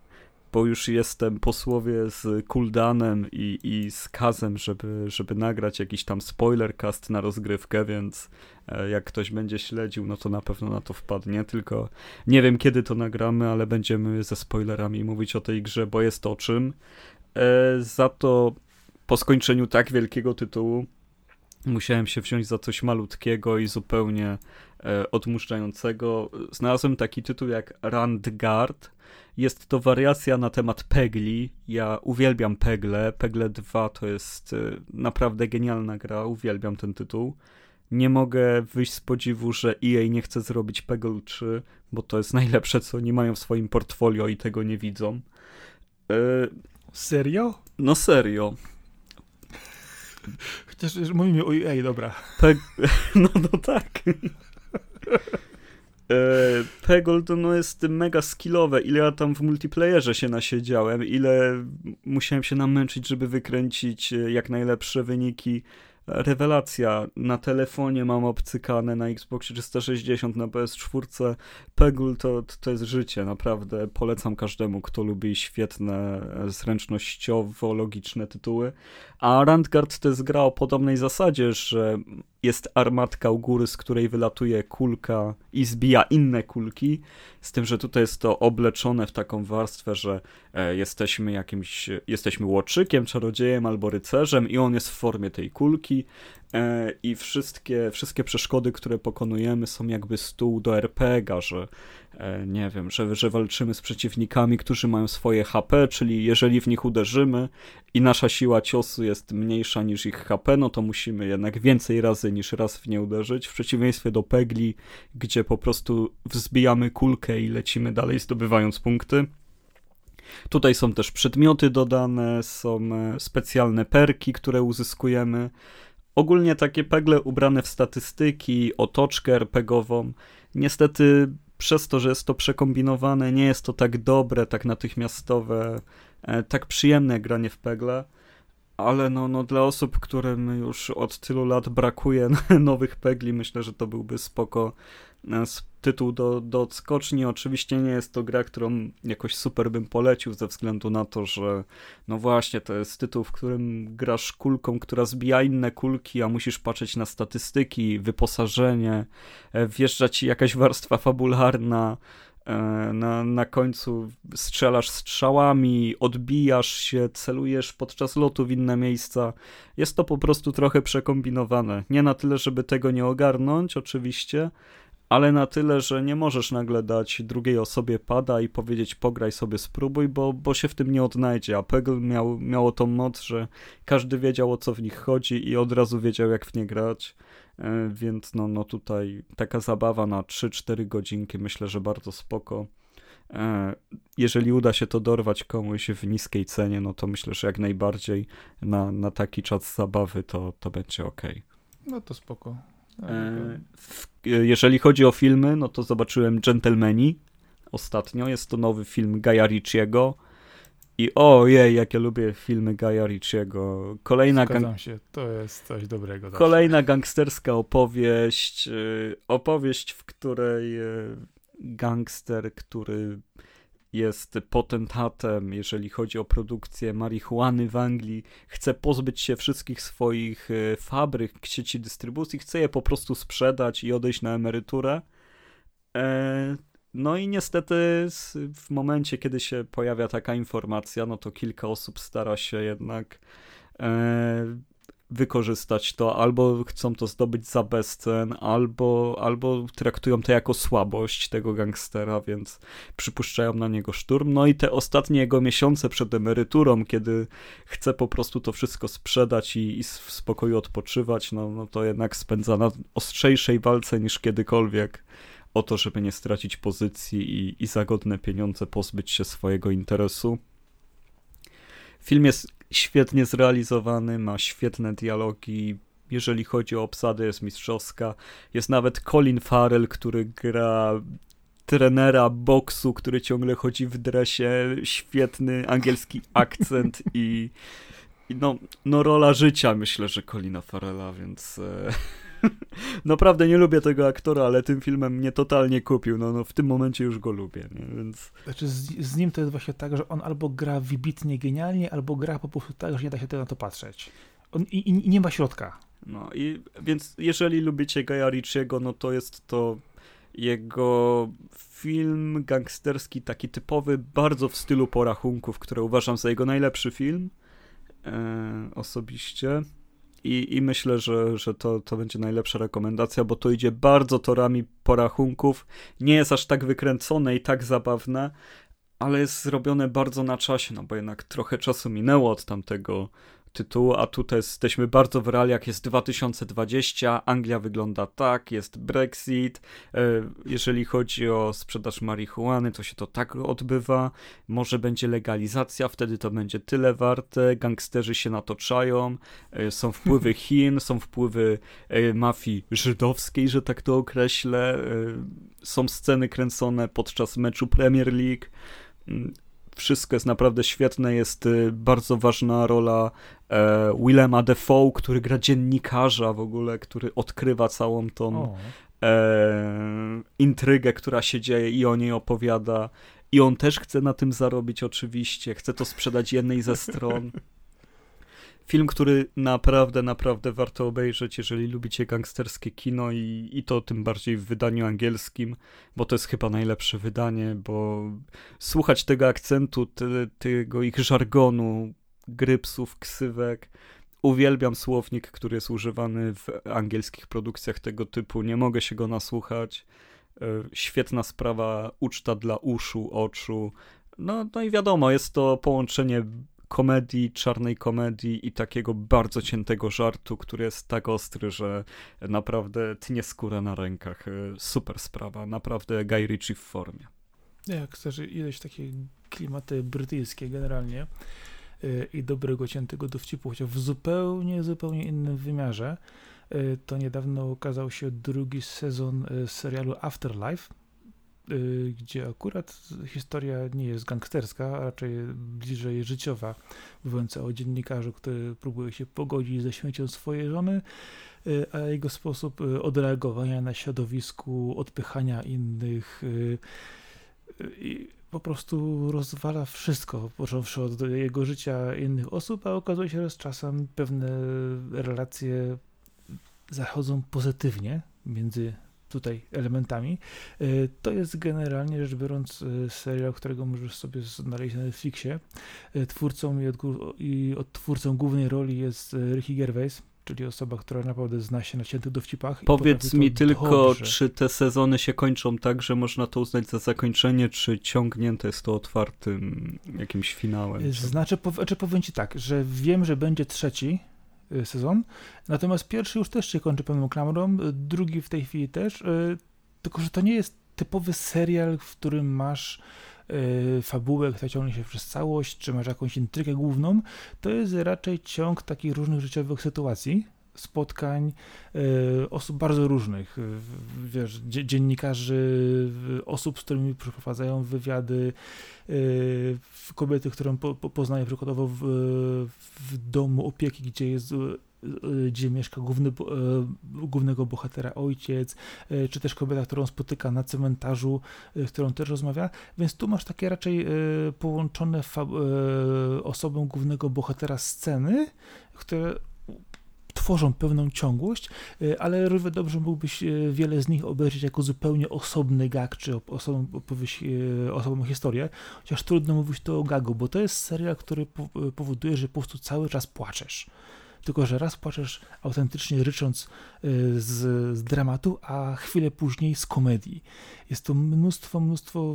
bo już jestem po słowie z Kuldanem i, i z Kazem, żeby, żeby nagrać jakiś tam spoilercast na rozgrywkę, więc e, jak ktoś będzie śledził, no to na pewno na to wpadnie, tylko nie wiem kiedy to nagramy, ale będziemy ze spoilerami mówić o tej grze, bo jest o czym. E, za to po skończeniu tak wielkiego tytułu musiałem się wziąć za coś malutkiego i zupełnie e, odmuszczającego. Znalazłem taki tytuł jak Randgard, jest to wariacja na temat Pegli. Ja uwielbiam Pegle. Pegle 2 to jest y, naprawdę genialna gra. Uwielbiam ten tytuł. Nie mogę wyjść z podziwu, że EA nie chce zrobić Peggle 3, bo to jest najlepsze, co oni mają w swoim portfolio i tego nie widzą. Yy, serio? No serio. Chociaż mówimy o EA, dobra. Peg... [laughs] No, no tak. [laughs] E, Peggle to no jest mega skillowe. Ile ja tam w multiplayerze się nasiedziałem, ile musiałem się namęczyć, żeby wykręcić e, jak najlepsze wyniki rewelacja. Na telefonie mam obcykane, na Xbox 360, na PS4. Peggle to, to jest życie, naprawdę. Polecam każdemu, kto lubi świetne, e, zręcznościowo-logiczne tytuły. A Randgard to jest gra o podobnej zasadzie, że jest armatka u góry, z której wylatuje kulka i zbija inne kulki, z tym, że tutaj jest to obleczone w taką warstwę, że e, jesteśmy jakimś, jesteśmy łoczykiem, czarodziejem albo rycerzem i on jest w formie tej kulki i wszystkie, wszystkie przeszkody, które pokonujemy są jakby stół do RPG, że E, nie wiem, że, że walczymy z przeciwnikami, którzy mają swoje HP, czyli jeżeli w nich uderzymy i nasza siła ciosu jest mniejsza niż ich HP, no to musimy jednak więcej razy niż raz w nie uderzyć, w przeciwieństwie do Pegli, gdzie po prostu wzbijamy kulkę i lecimy dalej zdobywając punkty. Tutaj są też przedmioty dodane, są e, specjalne perki, które uzyskujemy. Ogólnie takie pegle ubrane w statystyki, otoczkę RPGową. Niestety przez to, że jest to przekombinowane, nie jest to tak dobre, tak natychmiastowe, e, tak przyjemne granie w Pegle, ale no, no dla osób, którym już od tylu lat brakuje [laughs] nowych Pegli, myślę, że to byłby spoko E, tytuł do, do odskoczni. Oczywiście nie jest to gra, którą jakoś super bym polecił, ze względu na to, że no właśnie, to jest tytuł, w którym grasz kulką, która zbija inne kulki, a musisz patrzeć na statystyki, wyposażenie, e, wjeżdża ci jakaś warstwa fabularna, na, na końcu strzelasz strzałami, odbijasz się, celujesz podczas lotu w inne miejsca. Jest to po prostu trochę przekombinowane. Nie na tyle, żeby tego nie ogarnąć, oczywiście, ale na tyle, że nie możesz nagle dać drugiej osobie pada i powiedzieć pograj sobie, spróbuj, bo, bo się w tym nie odnajdzie. A Peggle miał, miało tą moc, że każdy wiedział o co w nich chodzi i od razu wiedział jak w nie grać. E, więc no, no tutaj taka zabawa na 3-4 godzinki myślę, że bardzo spoko. E, jeżeli uda się to dorwać komuś w niskiej cenie, no to myślę, że jak najbardziej na, na taki czas zabawy to, to będzie ok. No to spoko. E, jeżeli chodzi o filmy, no to zobaczyłem Gentlemani ostatnio. Jest to nowy film Gaja Ricciego. I ojej, jak ja lubię filmy Gaja Ricciego. Kolejna Zgadzam się, to jest coś dobrego. Zawsze. Kolejna gangsterska opowieść. Y, opowieść, w której gangster, który jest potentatem, jeżeli chodzi o produkcję marihuany w Anglii, chce pozbyć się wszystkich swoich e, fabryk, sieci dystrybucji, chce je po prostu sprzedać i odejść na emeryturę. E, no i niestety w momencie, kiedy się pojawia taka informacja, no to kilka osób stara się jednak e, wykorzystać to, albo chcą to zdobyć za bezcen, albo, albo traktują to jako słabość tego gangstera, więc przypuszczają na niego szturm. No i te ostatnie jego miesiące przed emeryturą, kiedy chce po prostu to wszystko sprzedać i, i w spokoju odpoczywać, no, no to jednak spędza na ostrzejszej walce niż kiedykolwiek o to, żeby nie stracić pozycji i, i za godne pieniądze pozbyć się swojego interesu. Film jest świetnie zrealizowany, ma świetne dialogi. Jeżeli chodzi o obsadę, jest mistrzowska. Jest nawet Colin Farrell, który gra trenera boksu, który ciągle chodzi w dresie, świetny angielski [laughs] akcent i, i no, no rola życia myślę, że Colina Farrella, więc e, [laughs] Naprawdę nie lubię tego aktora, ale tym filmem mnie totalnie kupił. No, no w tym momencie już go lubię, nie? więc... Znaczy z, z, nim to jest właśnie tak, że on albo gra wybitnie genialnie, albo gra po prostu tak, że nie da się na to patrzeć. On, i, i, nie ma środka. No i więc jeżeli lubicie Gaja Ritchiego, no to jest to jego film gangsterski, taki typowy, bardzo w stylu porachunków, który uważam za jego najlepszy film e, osobiście. I, i myślę, że, że to, to będzie najlepsza rekomendacja, bo to idzie bardzo torami porachunków. Nie jest aż tak wykręcone i tak zabawne, ale jest zrobione bardzo na czasie, no bo jednak trochę czasu minęło od tamtego tytułu, a tutaj jesteśmy bardzo w realiach, jest 2020, Anglia wygląda tak, jest Brexit, e, jeżeli chodzi o sprzedaż marihuany, to się to tak odbywa, może będzie legalizacja, wtedy to będzie tyle warte, gangsterzy się natoczają, e, są wpływy [laughs] Chin, są wpływy e, mafii żydowskiej, że tak to określę, są sceny kręcone podczas meczu Premier League, mm, wszystko jest naprawdę świetne, jest y, bardzo ważna rola e, Willema Defoe, który gra dziennikarza w ogóle, który odkrywa całą tą e, intrygę, która się dzieje i o niej opowiada. I on też chce na tym zarobić oczywiście, chce to sprzedać jednej ze stron. [laughs] Film, który naprawdę, naprawdę warto obejrzeć, jeżeli lubicie gangsterskie kino i, i to tym bardziej w wydaniu angielskim, bo to jest chyba najlepsze wydanie, bo słuchać tego akcentu, te, tego ich żargonu, grypsów, ksywek, uwielbiam słownik, który jest używany w angielskich produkcjach tego typu, nie mogę się go nasłuchać. E, świetna sprawa, uczta dla uszu, oczu. No, no i wiadomo, jest to połączenie komedii, czarnej komedii i takiego bardzo ciętego żartu, który jest tak ostry, że naprawdę tnie skórę na rękach. E, super sprawa, naprawdę Guy Ritchie w formie. Jak chcesz ileś takie klimaty brytyjskie generalnie e, i dobrego, ciętego dowcipu, chociaż w zupełnie, zupełnie innym wymiarze, e, to niedawno ukazał się drugi sezon serialu Afterlife, gdzie akurat historia nie jest gangsterska, a raczej bliżej życiowa, mówiąca o dziennikarzu, który próbuje się pogodzić ze śmiercią swojej żony, y, a jego sposób y, odreagowania na środowisku, odpychania innych po prostu rozwala wszystko, począwszy od jego życia innych osób, a okazuje się, że z czasem pewne relacje zachodzą pozytywnie między tutaj elementami. E, to jest generalnie rzecz biorąc e, serial, którego możesz sobie znaleźć na Netflixie. E, twórcą i, od, i odtwórcą głównej roli jest Ricky Gervais, czyli osoba, która naprawdę zna się na ciętych dowcipach. Powiedz mi tylko, dobrze. czy te sezony się kończą tak, że można to uznać za zakończenie, czy ciągnięte jest to otwartym jakimś finałem? Znaczy, po, znaczy powiem ci tak, że wiem, że będzie trzeci, sezon. Natomiast pierwszy już też się kończy pełną klamrą, y, drugi w tej chwili też, y, tylko że to nie jest typowy serial, w którym masz fabułę, która ciągnie się przez całość, czy masz jakąś intrygę główną, to jest raczej ciąg takich różnych życiowych sytuacji, spotkań y, osób bardzo różnych, wiesz, dziennikarzy, osób, z którymi przeprowadzają wywiady, y, kobiety, którą po, po, poznaję przykładowo w, w domu opieki, gdzie jest gdzie mieszka główny, głównego bohatera ojciec, czy też kobieta, którą spotyka na cmentarzu, z którą też rozmawia, więc tu masz takie raczej połączone osobą głównego bohatera sceny, które tworzą pewną ciągłość, y, ale równie dobrze mógłbyś y, wiele z nich obejrzeć jako zupełnie osobny gag, czy osobną, opowieść, y, historię, chociaż trudno mówić to o gagu, bo to jest serial, który powoduje, że po prostu cały czas płaczesz tylko że raz płaczesz autentycznie rycząc y, z, z dramatu, a chwilę później z komedii. Jest to mnóstwo, mnóstwo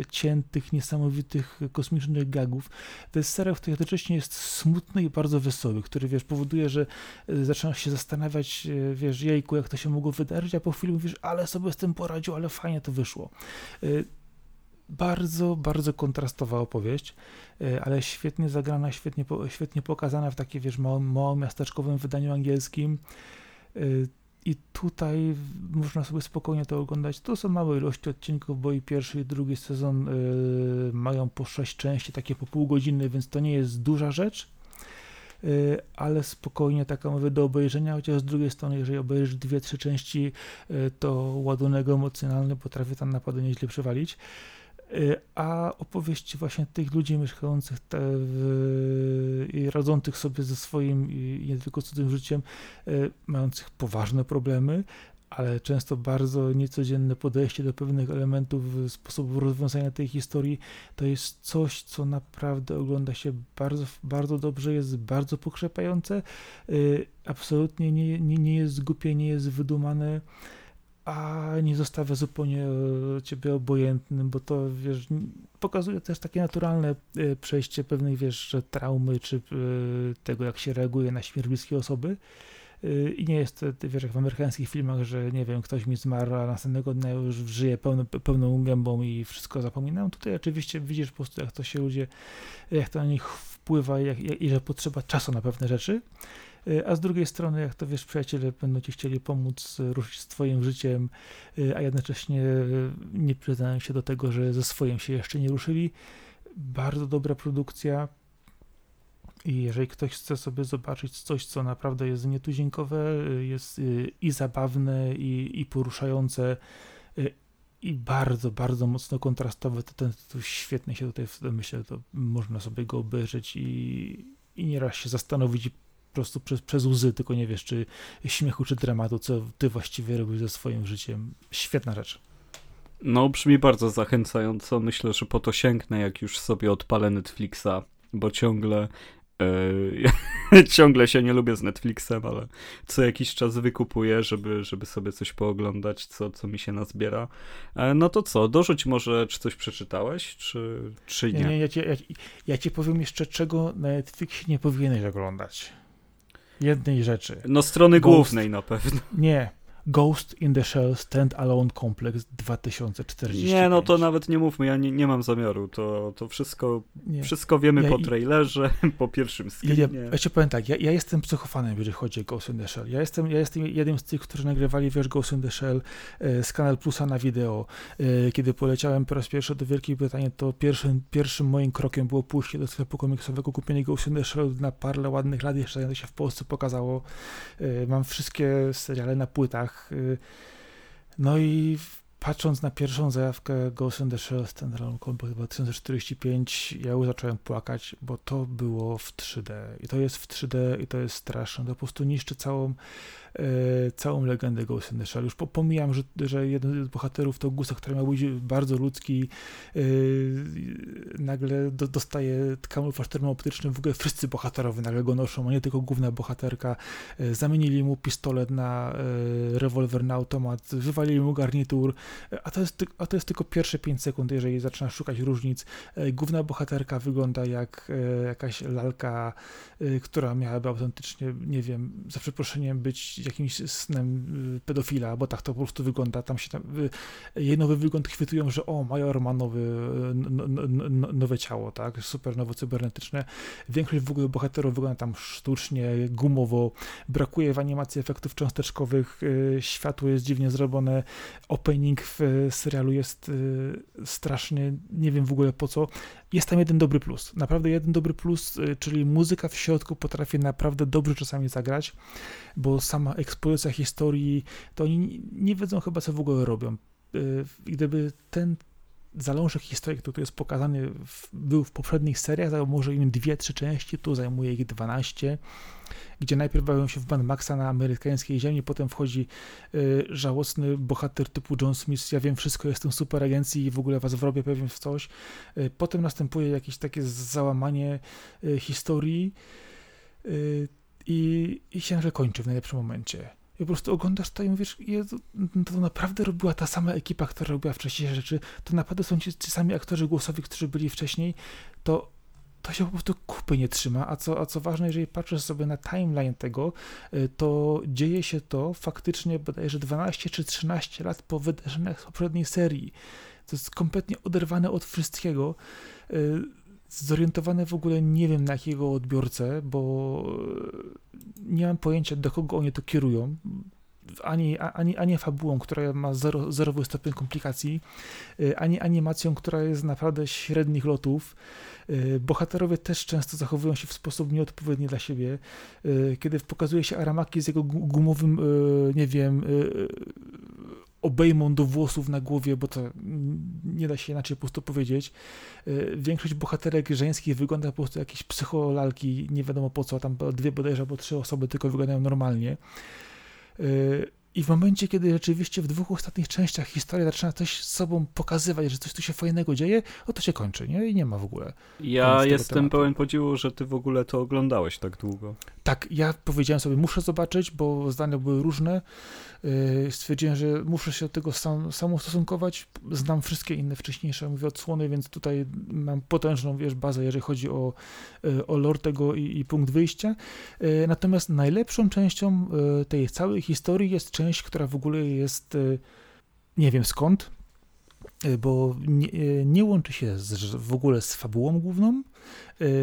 y, ciętych, niesamowitych, kosmicznych gagów. To jest serial, który jednocześnie jest smutny i bardzo wesoły, który, wiesz, powoduje, że y, zaczynasz się zastanawiać, wiesz, jejku, jak to się mogło wydarzyć, a po chwili mówisz, ale sobie z tym poradził, ale fajnie to wyszło bardzo, bardzo kontrastowa opowieść, e, ale świetnie zagrana, świetnie, świetnie pokazana w takim, wiesz, małym, małym miasteczkowym wydaniu angielskim. E, I tutaj można sobie spokojnie to oglądać. To są małe ilości odcinków, bo i pierwszy i drugi sezon e, mają po sześć części, takie po pół godziny, więc to nie jest duża rzecz ale spokojnie taka mówię do obejrzenia, chociaż z drugiej strony, jeżeli obejrzysz dwie, trzy części, to ładunek emocjonalny potrafi tam naprawdę nieźle przewalić. Y, a opowieści właśnie tych ludzi mieszkających te, w, i radzących sobie ze swoim i nie tylko cudzym życiem, y, mających poważne problemy, ale często bardzo niecodzienne podejście do pewnych elementów, sposobów rozwiązania tej historii, to jest coś, co naprawdę ogląda się bardzo, bardzo dobrze, jest bardzo pokrzepające, y, absolutnie nie, nie, nie jest głupie, nie jest wydumane a nie zostawia zupełnie e, ciebie obojętnym, bo to, wiesz, pokazuje też takie naturalne e, przejście pewnej, wiesz, traumy, czy e, tego, jak się reaguje na śmierć bliskiej osoby. I nie jest, wiesz, jak w amerykańskich filmach, że nie wiem, ktoś mi zmarł, a następnego dnia już żyje pełno, pełną gębą i wszystko zapominam. Tutaj oczywiście widzisz po prostu, jak to się ludzie, jak to na nich wpływa i, jak, i że potrzeba czasu na pewne rzeczy. Y, a z drugiej strony, jak to wiesz, przyjaciele będą ci chcieli pomóc y, ruszyć twoim życiem, y, a jednocześnie nie przyznają się do tego, że ze swoim się jeszcze nie ruszyli. Bardzo dobra produkcja. I jeżeli ktoś chce sobie zobaczyć coś, co naprawdę jest nietuzinkowe, jest i zabawne, i, i poruszające, i bardzo, bardzo mocno kontrastowe, to ten tytuł świetnie się tutaj myślę, to można sobie go obejrzeć i, i nieraz się zastanowić prostu przez, przez łzy, tylko nie wiesz, czy śmiechu, czy dramatu, co ty właściwie robisz ze swoim życiem. Świetna rzecz. No, brzmi bardzo zachęcająco. Myślę, że po to sięgnę, jak już sobie odpalę Netflixa, bo ciągle Yy, [laughs] ciągle się nie lubię z Netflixem, ale co jakiś czas wykupuję, żeby, żeby sobie coś pooglądać, co, co mi się nazbiera. E, no to co, dorzuć może, czy coś przeczytałeś, czy, czy nie? Nie, nie ja, ci, ja, ja ci powiem jeszcze, czego na Netflixie nie powinieneś oglądać jednej rzeczy. No strony Ghost. głównej na pewno. Nie, Ghost in the Shell Standalone Complex 2045. Nie, no to nawet nie mówmy, ja nie, nie mam zamiaru. To, to wszystko, wszystko wiemy ja, po trailerze, [laughs] po pierwszym screenie. Ja, ja, ja ci powiem tak, ja, ja jestem psychofanem, jeżeli chodzi o Ghost in the Shell. Ja jestem, ja jestem jednym z tych, którzy nagrywali, wiesz, Ghost in the Shell e, z Kanal Plusa na wideo. E, kiedy poleciałem po raz pierwszy do Wielkiej Brytanii, to pierwszym, pierwszym moim krokiem było pójście do sklepu komiksowego, kupienie Ghost in the Shell na parę ładnych lat, jeszcze to się w Polsce pokazało. E, mam wszystkie seriale na płytach, Y, no i patrząc na pierwszą zajawkę Ghost in the Shell Standalone Combat 2045, ja już zacząłem płakać, bo to było w 3D. I to jest w 3D i to jest straszne. To po prostu niszczy całą E, całą legendę Ghost in the Shell. Już pomijam, że, że jeden z bohaterów to Gusa, który miał być bardzo ludzki, e, nagle do, dostaje kamuflaż termooptyczny, w ogóle wszyscy bohaterowie nagle go noszą, a nie tylko główna bohaterka. E, zamienili mu pistolet na rewolwer na automat, wywalili mu garnitur, a to jest, a to jest tylko pierwsze 5 sekund, jeżeli zaczynasz szukać różnic. Główna bohaterka wygląda jak jakaś lalka, która miałaby autentycznie, nie wiem, za przeproszeniem być jakimś snem pedofila, bo tak to po prostu wygląda. Tam się tam, jej nowy wygląd chwytują, że o, Major ma nowy, y, nowe ciało, tak, super nowo cybernetyczne. Większość w ogóle bohaterów wygląda tam sztucznie, gumowo, brakuje w animacji efektów cząsteczkowych, światło jest dziwnie zrobione, opening w serialu jest y, straszny, nie wiem w ogóle po co. Jest tam jeden dobry plus, naprawdę jeden dobry plus, y, czyli muzyka w środku potrafi naprawdę dobrze czasami zagrać, bo sama ekspozycja historii, to oni nie wiedzą chyba co w ogóle robią. Y, gdyby ten zalążek historii, który tu jest pokazany, w, był w poprzednich seriach, może im dwie, trzy części, tu zajmuje ich 12, gdzie najpierw bawią się w Band Maxa na amerykańskiej ziemi, potem wchodzi y, żałosny bohater typu John Smith, ja wiem wszystko, jestem super agencji i w ogóle was wrobię pewnie w coś. Y, potem następuje jakieś takie załamanie y, historii y, i, i się nagle kończy w najlepszym momencie i po prostu oglądasz to i mówisz, Jezu, to naprawdę robiła ta sama ekipa, która robiła wcześniejsze rzeczy, to naprawdę są ci, ci sami aktorzy głosowi, którzy byli wcześniej, to to się po prostu kupy nie trzyma, a co, a co ważne, jeżeli patrzysz sobie na timeline tego, y, to dzieje się to faktycznie bodajże 12 czy 13 lat po wydarzeniach z poprzedniej serii. To jest kompletnie oderwane od wszystkiego. Zorientowane w ogóle nie wiem na jakiego odbiorcę, bo nie mam pojęcia do kogo oni to kierują. Ani, ani, ani fabułą, która ma zero, zerowy stopień komplikacji, y, ani animacją, która jest naprawdę średnich lotów. Y, bohaterowie też często zachowują się w sposób nieodpowiedni dla siebie. Kiedy pokazuje się Aramaki z jego gumowym, nie wiem, obejmą do włosów na głowie, bo to nie da się inaczej po prostu powiedzieć. E, większość bohaterek żeńskich wygląda po prostu jakieś psycholalki, nie wiadomo po co, tam dwie bodajże albo trzy osoby tylko wyglądają normalnie. I w momencie, kiedy rzeczywiście w dwóch ostatnich częściach historia zaczyna coś z sobą pokazywać, że coś tu się fajnego dzieje, o to się kończy, nie? I nie ma w ogóle. Ja jestem tematu. pełen podziwu, że ty w ogóle to oglądałeś tak długo. Tak, ja powiedziałem sobie, muszę zobaczyć, bo zdania były różne. Yy, stwierdziłem, że muszę się do tego sam, sam ustosunkować. Znam wszystkie inne wcześniejsze, mówię, odsłony, więc tutaj mam potężną, wiesz, bazę, jeżeli chodzi o, yy, o lore tego i, i punkt wyjścia. Yy, natomiast najlepszą częścią tej całej historii jest część, która w ogóle jest, nie wiem skąd, bo nie, nie, łączy się z, w ogóle z fabułą główną.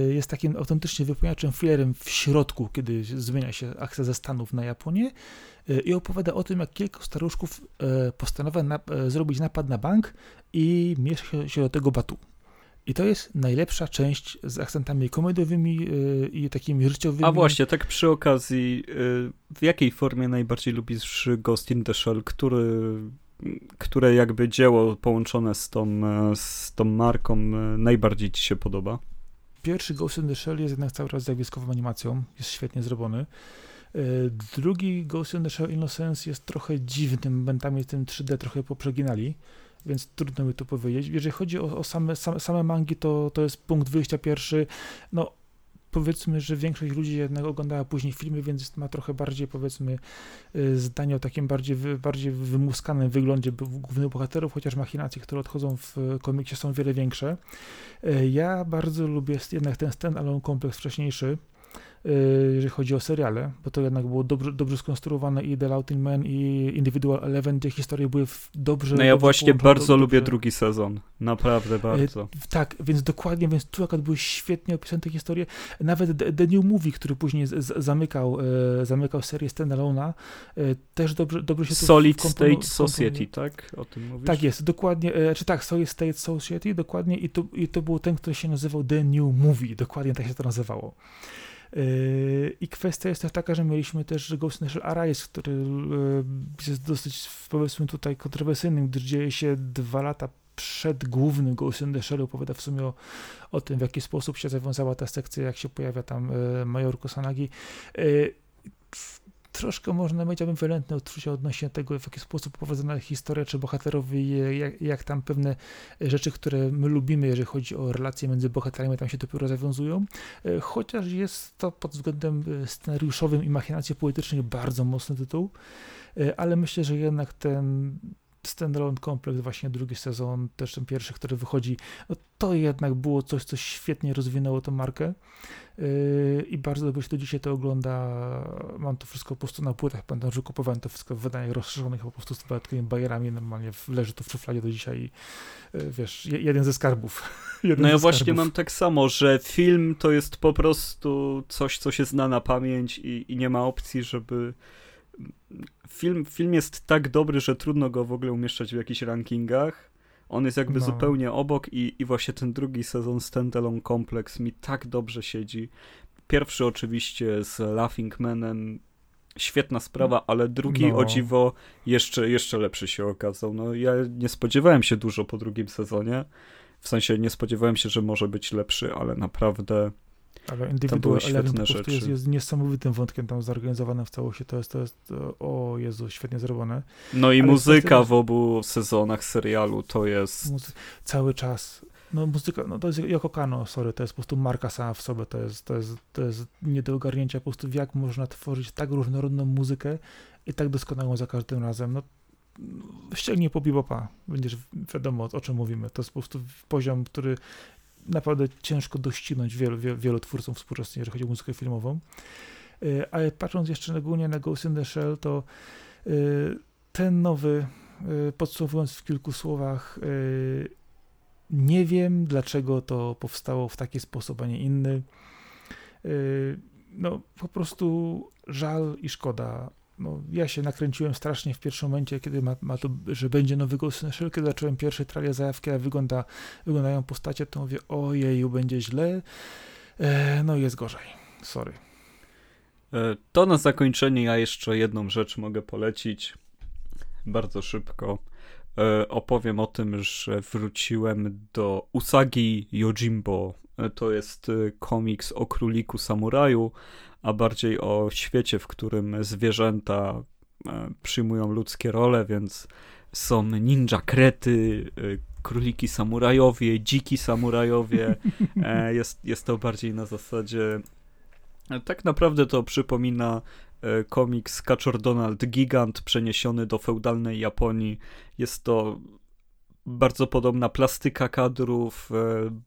Jest takim autentycznie wypełniaczem fillerem w środku, kiedy zmienia się akcja ze Stanów na Japonię. E, i opowiada o tym, jak kilku staruszków e, postanawia na, e, zrobić napad na bank i miesza się do tego batu. I to jest najlepsza część z akcentami komediowymi i takimi życiowymi. A właśnie, tak przy okazji, w jakiej formie najbardziej lubisz Ghost in the Shell, który, które jakby dzieło połączone z tą, z tą marką najbardziej ci się podoba? Pierwszy Ghost in the Shell jest jednak cały czas zjawiskową animacją, jest świetnie zrobiony. E, drugi Ghost in the Shell Innocence jest trochę dziwnym, momentami tym 3D trochę poprzeginali, więc trudno mi to powiedzieć. Jeżeli chodzi o, o same, same, same mangi, to, to jest punkt wyjścia pierwszy. No, powiedzmy, że większość ludzi jednak oglądała później filmy, więc ma trochę bardziej, powiedzmy, e, zdanie o takim bardziej, bardziej wymuskanym wyglądzie głównych bohaterów, chociaż machinacje, które odchodzą w komiksie są wiele większe. E, ja bardzo lubię jednak ten stand-alone kompleks wcześniejszy, Y, jeżeli chodzi o seriale, bo to jednak było dobrze, dobrze skonstruowane i The Louting Man i Individual Eleven, te historie były dobrze... No ja właśnie bardzo dobrze. lubię drugi sezon, naprawdę y, bardzo. Tak, więc dokładnie, więc tu akurat były świetnie opisane te historie. Nawet The, New Movie, który później zamykał, e, zamykał serię Standalone'a, e, też dobrze, dobrze się tu Solid State Society, tak? O tym mówisz? Tak jest, dokładnie, e, czy tak, Solid State Society, dokładnie i to, i to był ten, który się nazywał The New Movie, dokładnie tak się to nazywało. Yy, I kwestia jest też taka, że mieliśmy też Ghost Shell Arise, który yy, jest dosyć, powiedzmy tutaj, kontrowersyjnym, gdyż dzieje się dwa lata przed głównym Ghost in the Shell, opowiada w sumie o, o tym, w jaki sposób się zawiązała ta sekcja, jak się pojawia tam yy, major Kosanagi troszkę można mieć ambiwalentne odczucia odnośnie tego, w jaki sposób prowadzona historia, czy bohaterowie, jak, jak tam pewne rzeczy, które my lubimy, jeżeli chodzi o relacje między bohaterami, tam się dopiero zawiązują. E, chociaż jest to pod względem e, scenariuszowym i machinacji politycznych bardzo mocny tytuł, e, ale myślę, że jednak ten standalone kompleks, właśnie drugi sezon, też ten pierwszy, który wychodzi, no to jednak było coś, co świetnie rozwinęło tę markę. Yy, i bardzo dobrze się do dzisiaj to ogląda. Mam to wszystko po prostu na płytach, pamiętam, że kupowałem to wszystko w wydaniach rozszerzonych, po prostu z takimi bajerami, normalnie leży to w szufladzie do dzisiaj. Yy, wiesz, jeden ze skarbów. [laughs] Jeden no ja właśnie mam tak samo, że film to jest po prostu coś, co się zna na pamięć i, i nie ma opcji, żeby film, film jest tak dobry, że trudno go w ogóle umieszczać w jakichś rankingach. On jest jakby no. zupełnie obok i, i właśnie ten drugi sezon Standalone Complex mi tak dobrze siedzi. Pierwszy oczywiście z Laughing Manem, świetna sprawa, ale drugi no. o dziwo jeszcze, jeszcze lepszy się okazał. No ja nie spodziewałem się dużo po drugim sezonie. W sensie nie spodziewałem się, że może być lepszy, ale naprawdę ale Individual Element rzeczy. Jest, jest niesamowitym wątkiem tam zorganizowanym w całości. To jest, to jest, o Jezu, świetnie zrobione. No i ale muzyka jest, w obu sezonach serialu to jest... Muzy- cały czas. No muzyka, no to jest jako Kano, sorry, to jest po prostu marka sama w sobie, to jest, to jest, to jest nie do ogarnięcia po prostu, jak można tworzyć tak różnorodną muzykę i tak doskonałą za każdym razem. No, ściągnij po bebopa, będziesz wiadomo o czym mówimy. To jest po prostu poziom, który naprawdę ciężko doścignąć wielu, wielu, wielu twórcom współczesnych, jeżeli chodzi o muzykę filmową. E, ale patrząc jeszcze ogólnie na Ghost in the Shell, to e, ten nowy, e, podsumowując w kilku słowach, nie wiem dlaczego to powstało w taki sposób, a nie inny. No, po prostu żal i szkoda no, ja się nakręciłem strasznie w pierwszym momencie, kiedy ma, ma to, że będzie nowy Ghost in Shell, kiedy zacząłem pierwszy trailer zajawki, a wygląda, wyglądają postacie, to mówię, ojeju, będzie źle. E, no jest gorzej. Sorry. E, to na zakończenie ja jeszcze jedną rzecz mogę polecić. Bardzo szybko. E, opowiem o tym, że wróciłem do Usagi Yojimbo. E, to jest komiks o króliku samuraju, a bardziej o świecie, w którym zwierzęta e, przyjmują ludzkie role, więc są ninja krety, e, króliki samurajowie, dziki samurajowie. [laughs] E, jest, jest to bardziej na zasadzie. Tak naprawdę to przypomina komiks Kaczor Donald Gigant przeniesiony do feudalnej Japonii. Jest to bardzo podobna plastyka kadrów,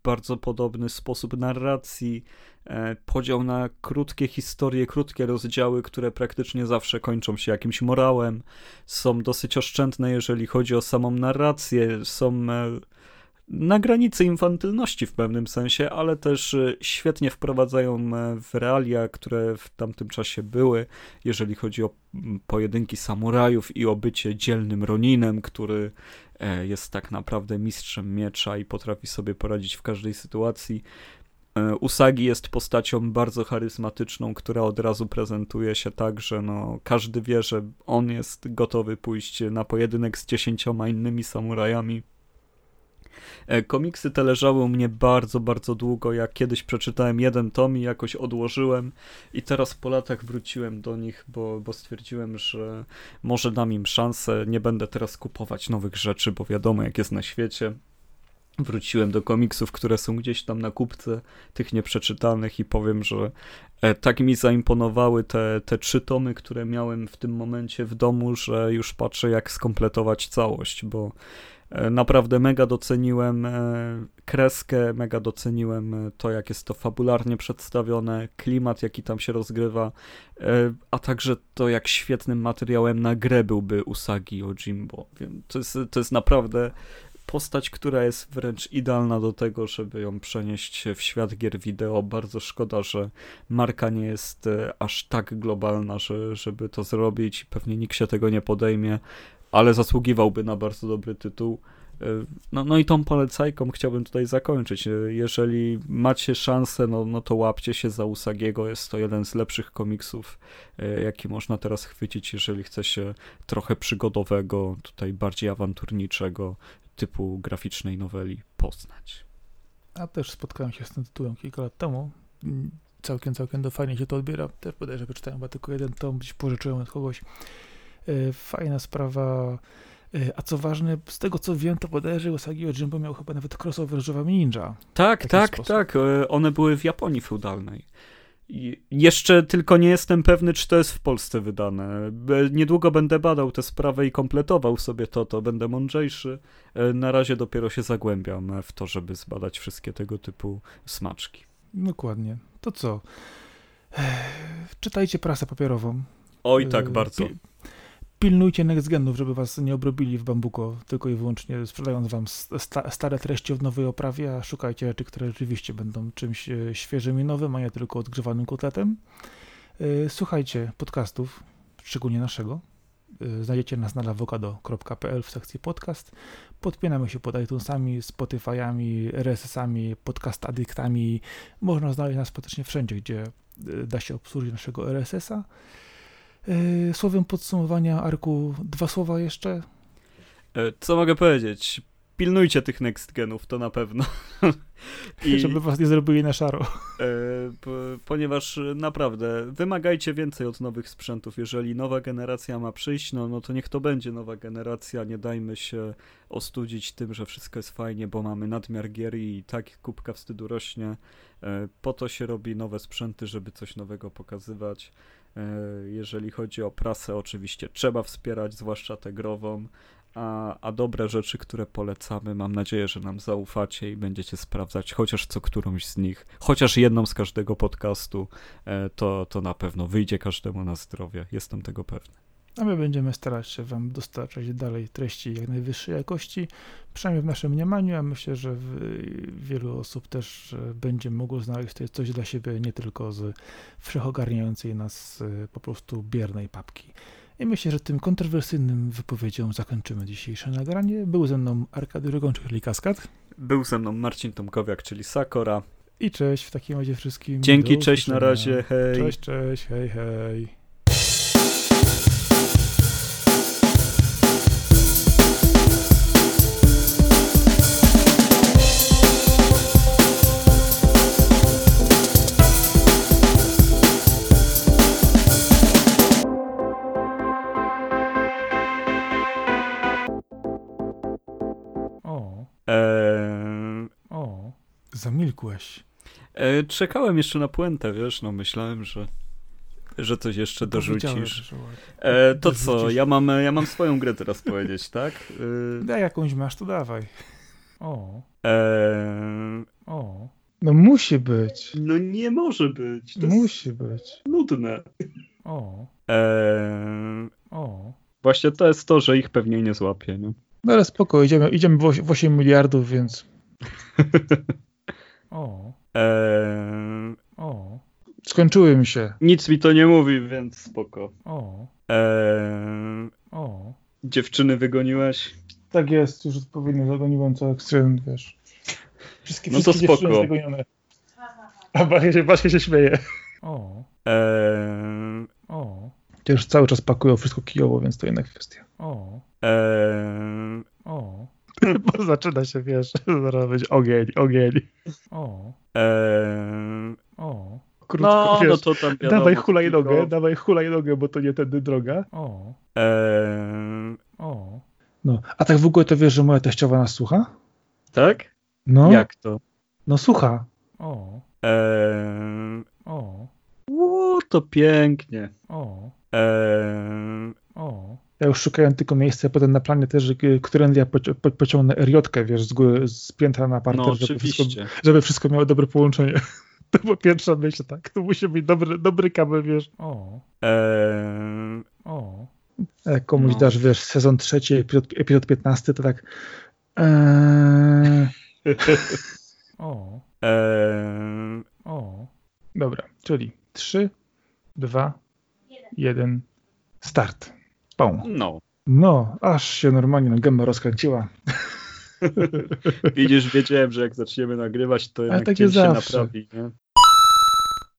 bardzo podobny sposób narracji, E, podział na krótkie historie, krótkie rozdziały, które praktycznie zawsze kończą się jakimś morałem, są dosyć oszczędne, jeżeli chodzi o samą narrację, są e, na granicy infantylności w pewnym sensie, ale też e, świetnie wprowadzają w realia, które w tamtym czasie były, jeżeli chodzi o pojedynki samurajów i o bycie dzielnym Roninem, który jest tak naprawdę mistrzem miecza i potrafi sobie poradzić w każdej sytuacji. E, Usagi jest postacią bardzo charyzmatyczną, która od razu prezentuje się tak, że no, każdy wie, że on jest gotowy pójść na pojedynek z dziesięcioma innymi samurajami. E, komiksy te leżały u mnie bardzo, bardzo długo. Jak kiedyś przeczytałem jeden tom i jakoś odłożyłem, i teraz po latach wróciłem do nich, bo, bo stwierdziłem, że może dam im szansę. Nie będę teraz kupować nowych rzeczy, bo wiadomo, jak jest na świecie wróciłem do komiksów, które są gdzieś tam na kupce tych nieprzeczytanych i powiem, że e, tak mi zaimponowały te, te trzy tomy, które miałem w tym momencie w domu, że już patrzę jak skompletować całość, bo naprawdę mega doceniłem e, kreskę, mega doceniłem to, jak jest to fabularnie przedstawione, klimat, jaki tam się rozgrywa, a także to, jak świetnym materiałem na grę byłby Usagi Ojimbo. To jest, to jest naprawdę postać, która jest wręcz idealna do tego, żeby ją przenieść w świat gier wideo. Bardzo szkoda, że marka nie jest e, aż tak globalna, że, żeby to zrobić. Pewnie nikt się tego nie podejmie, ale zasługiwałby na bardzo dobry tytuł. E, no, no i tą polecajką chciałbym tutaj zakończyć. E, jeżeli macie szansę, no, no to łapcie się za Usagiego. Jest to jeden z lepszych komiksów, jaki można teraz chwycić, jeżeli chce się trochę przygodowego, tutaj bardziej awanturniczego typu graficznej noweli poznać. A też spotkałem się z tym tytułem kilka lat temu. Całkiem, całkiem do fajnie się to odbiera. Też że przeczytałem chyba tylko jeden tom, gdzieś pożyczyłem od kogoś. E, fajna sprawa. E, a co ważne, z tego co wiem, to bodajże Usagi Ojimbo miał chyba nawet crossover z Ninja. Tak, tak, sposób. tak. E, one były w Japonii feudalnej. Jeszcze tylko nie jestem pewny, czy to jest w Polsce wydane. Niedługo będę badał tę sprawę i kompletował sobie to, to będę mądrzejszy. Na razie dopiero się zagłębiam w to, żeby zbadać wszystkie tego typu smaczki. Dokładnie. To co? Czytajcie prasę papierową. Oj, tak, bardzo pilnujcie nextgenów, żeby was nie obrobili w bambuko, tylko i wyłącznie sprzedając wam sta stare treści w nowej oprawie, a szukajcie rzeczy, które rzeczywiście będą czymś e, świeżym i nowym, a nie tylko odgrzewanym kotletem. E, słuchajcie podcastów, szczególnie naszego, y, znajdziecie nas na lawokado.pl w sekcji podcast. Podpinamy się pod iTunesami, Spotify'ami, RSS-ami, podcast adyktami. Można znaleźć nas praktycznie wszędzie, gdzie da się obsłużyć naszego RSS-a. Y, Słowem podsumowania, Arku, dwa słowa jeszcze. E, Co mogę powiedzieć? Pilnujcie tych next genów, to na pewno. [laughs] I... Żeby was nie zrobili na szaro. E, ponieważ naprawdę wymagajcie więcej od nowych sprzętów. Jeżeli nowa generacja ma przyjść, no, no to niech to będzie nowa generacja. Nie dajmy się ostudzić tym, że wszystko jest fajnie, bo mamy nadmiar gier i tak kubka wstydu rośnie. E, po to się robi nowe sprzęty, żeby coś nowego pokazywać. E, jeżeli chodzi o prasę, oczywiście trzeba wspierać, zwłaszcza tę grową. A, a dobre rzeczy, które polecamy, mam nadzieję, że nam zaufacie i będziecie sprawdzać chociaż co którąś z nich, chociaż jedną z każdego podcastu, e, to, to na pewno wyjdzie każdemu na zdrowie. Jestem tego pewny. A my będziemy starać się Wam dostarczać dalej treści jak najwyższej jakości, przynajmniej w naszym mniemaniu, a myślę, że wielu osób też będzie mogło znaleźć coś dla siebie, nie tylko z wszechogarniającej nas e, po prostu biernej papki. I myślę, że tym kontrowersyjnym wypowiedzią zakończymy dzisiejsze nagranie. Był ze mną Arkady Rygon, czyli Kaskad. Był ze mną Marcin Tomkowiak, czyli Sakora. I cześć w takim razie wszystkim. Dzięki, cześć, na razie, hej. Cześć, cześć, hej, hej. Zamilkłeś. E, czekałem jeszcze na puentę, wiesz, no myślałem, że, że coś jeszcze dorzucisz. E, to co, ja mam, ja mam swoją grę teraz powiedzieć, tak? E, Daj jakąś masz, to dawaj. O. E... O. No musi być. No nie może być. To musi być. Nudne. O. E... O. Właśnie to jest to, że ich pewnie nie złapie, nie? No ale spoko, idziemy, idziemy w 8 miliardów, więc... [laughs] o. Eee... O. Skończyły mi się. Nic mi to nie mówi, więc spoko. O. Eee... O. Dziewczyny wygoniłeś? Tak jest, już odpowiednio zagoniłem co ekstrem, wiesz. Wszystkie, no to spoko. zagonione. A właśnie się, właśnie się śmieje. O. Eee... O. Już cały czas pakują wszystko kijowo, więc to inna kwestia. O. Eee... O. [laughs] Bo zaczyna się, wiesz, zaraz będzie ogień, ogień. O. Eee... O. Krótko, no, wiesz, no to tam wiadomo, dawaj hulajnogę, tylko... dawaj hulajnogę, bo to nie tędy droga. O. Eee... O. No, a tak w ogóle to wiesz, że moja teściowa nas słucha? Tak? No. Jak to? No słucha. O. Eee... O. O, to pięknie. O. Eee... O. Ja już szukałem tylko miejsca potem na planie też, którędy ja poci po pociągnę eriotkę, wiesz, z, góry, z piętra na parter, no, żeby, wszystko, żeby wszystko miało dobre połączenie. [laughs] To była pierwsza myśl, tak. To musi być dobry, dobry kabel, wiesz. O. Eee... O. Jak komuś no. dasz, wiesz, sezon trzeci, epizod, epizod 15, to tak. Eee... [laughs] o. Eee... O. Dobra, czyli 3, 2, 1, start. No. No, aż się normalnie na gębę rozkręciła. [laughs] Widzisz, wiedziałem, że jak zaczniemy nagrywać, to jednak tak się naprawi. Nie?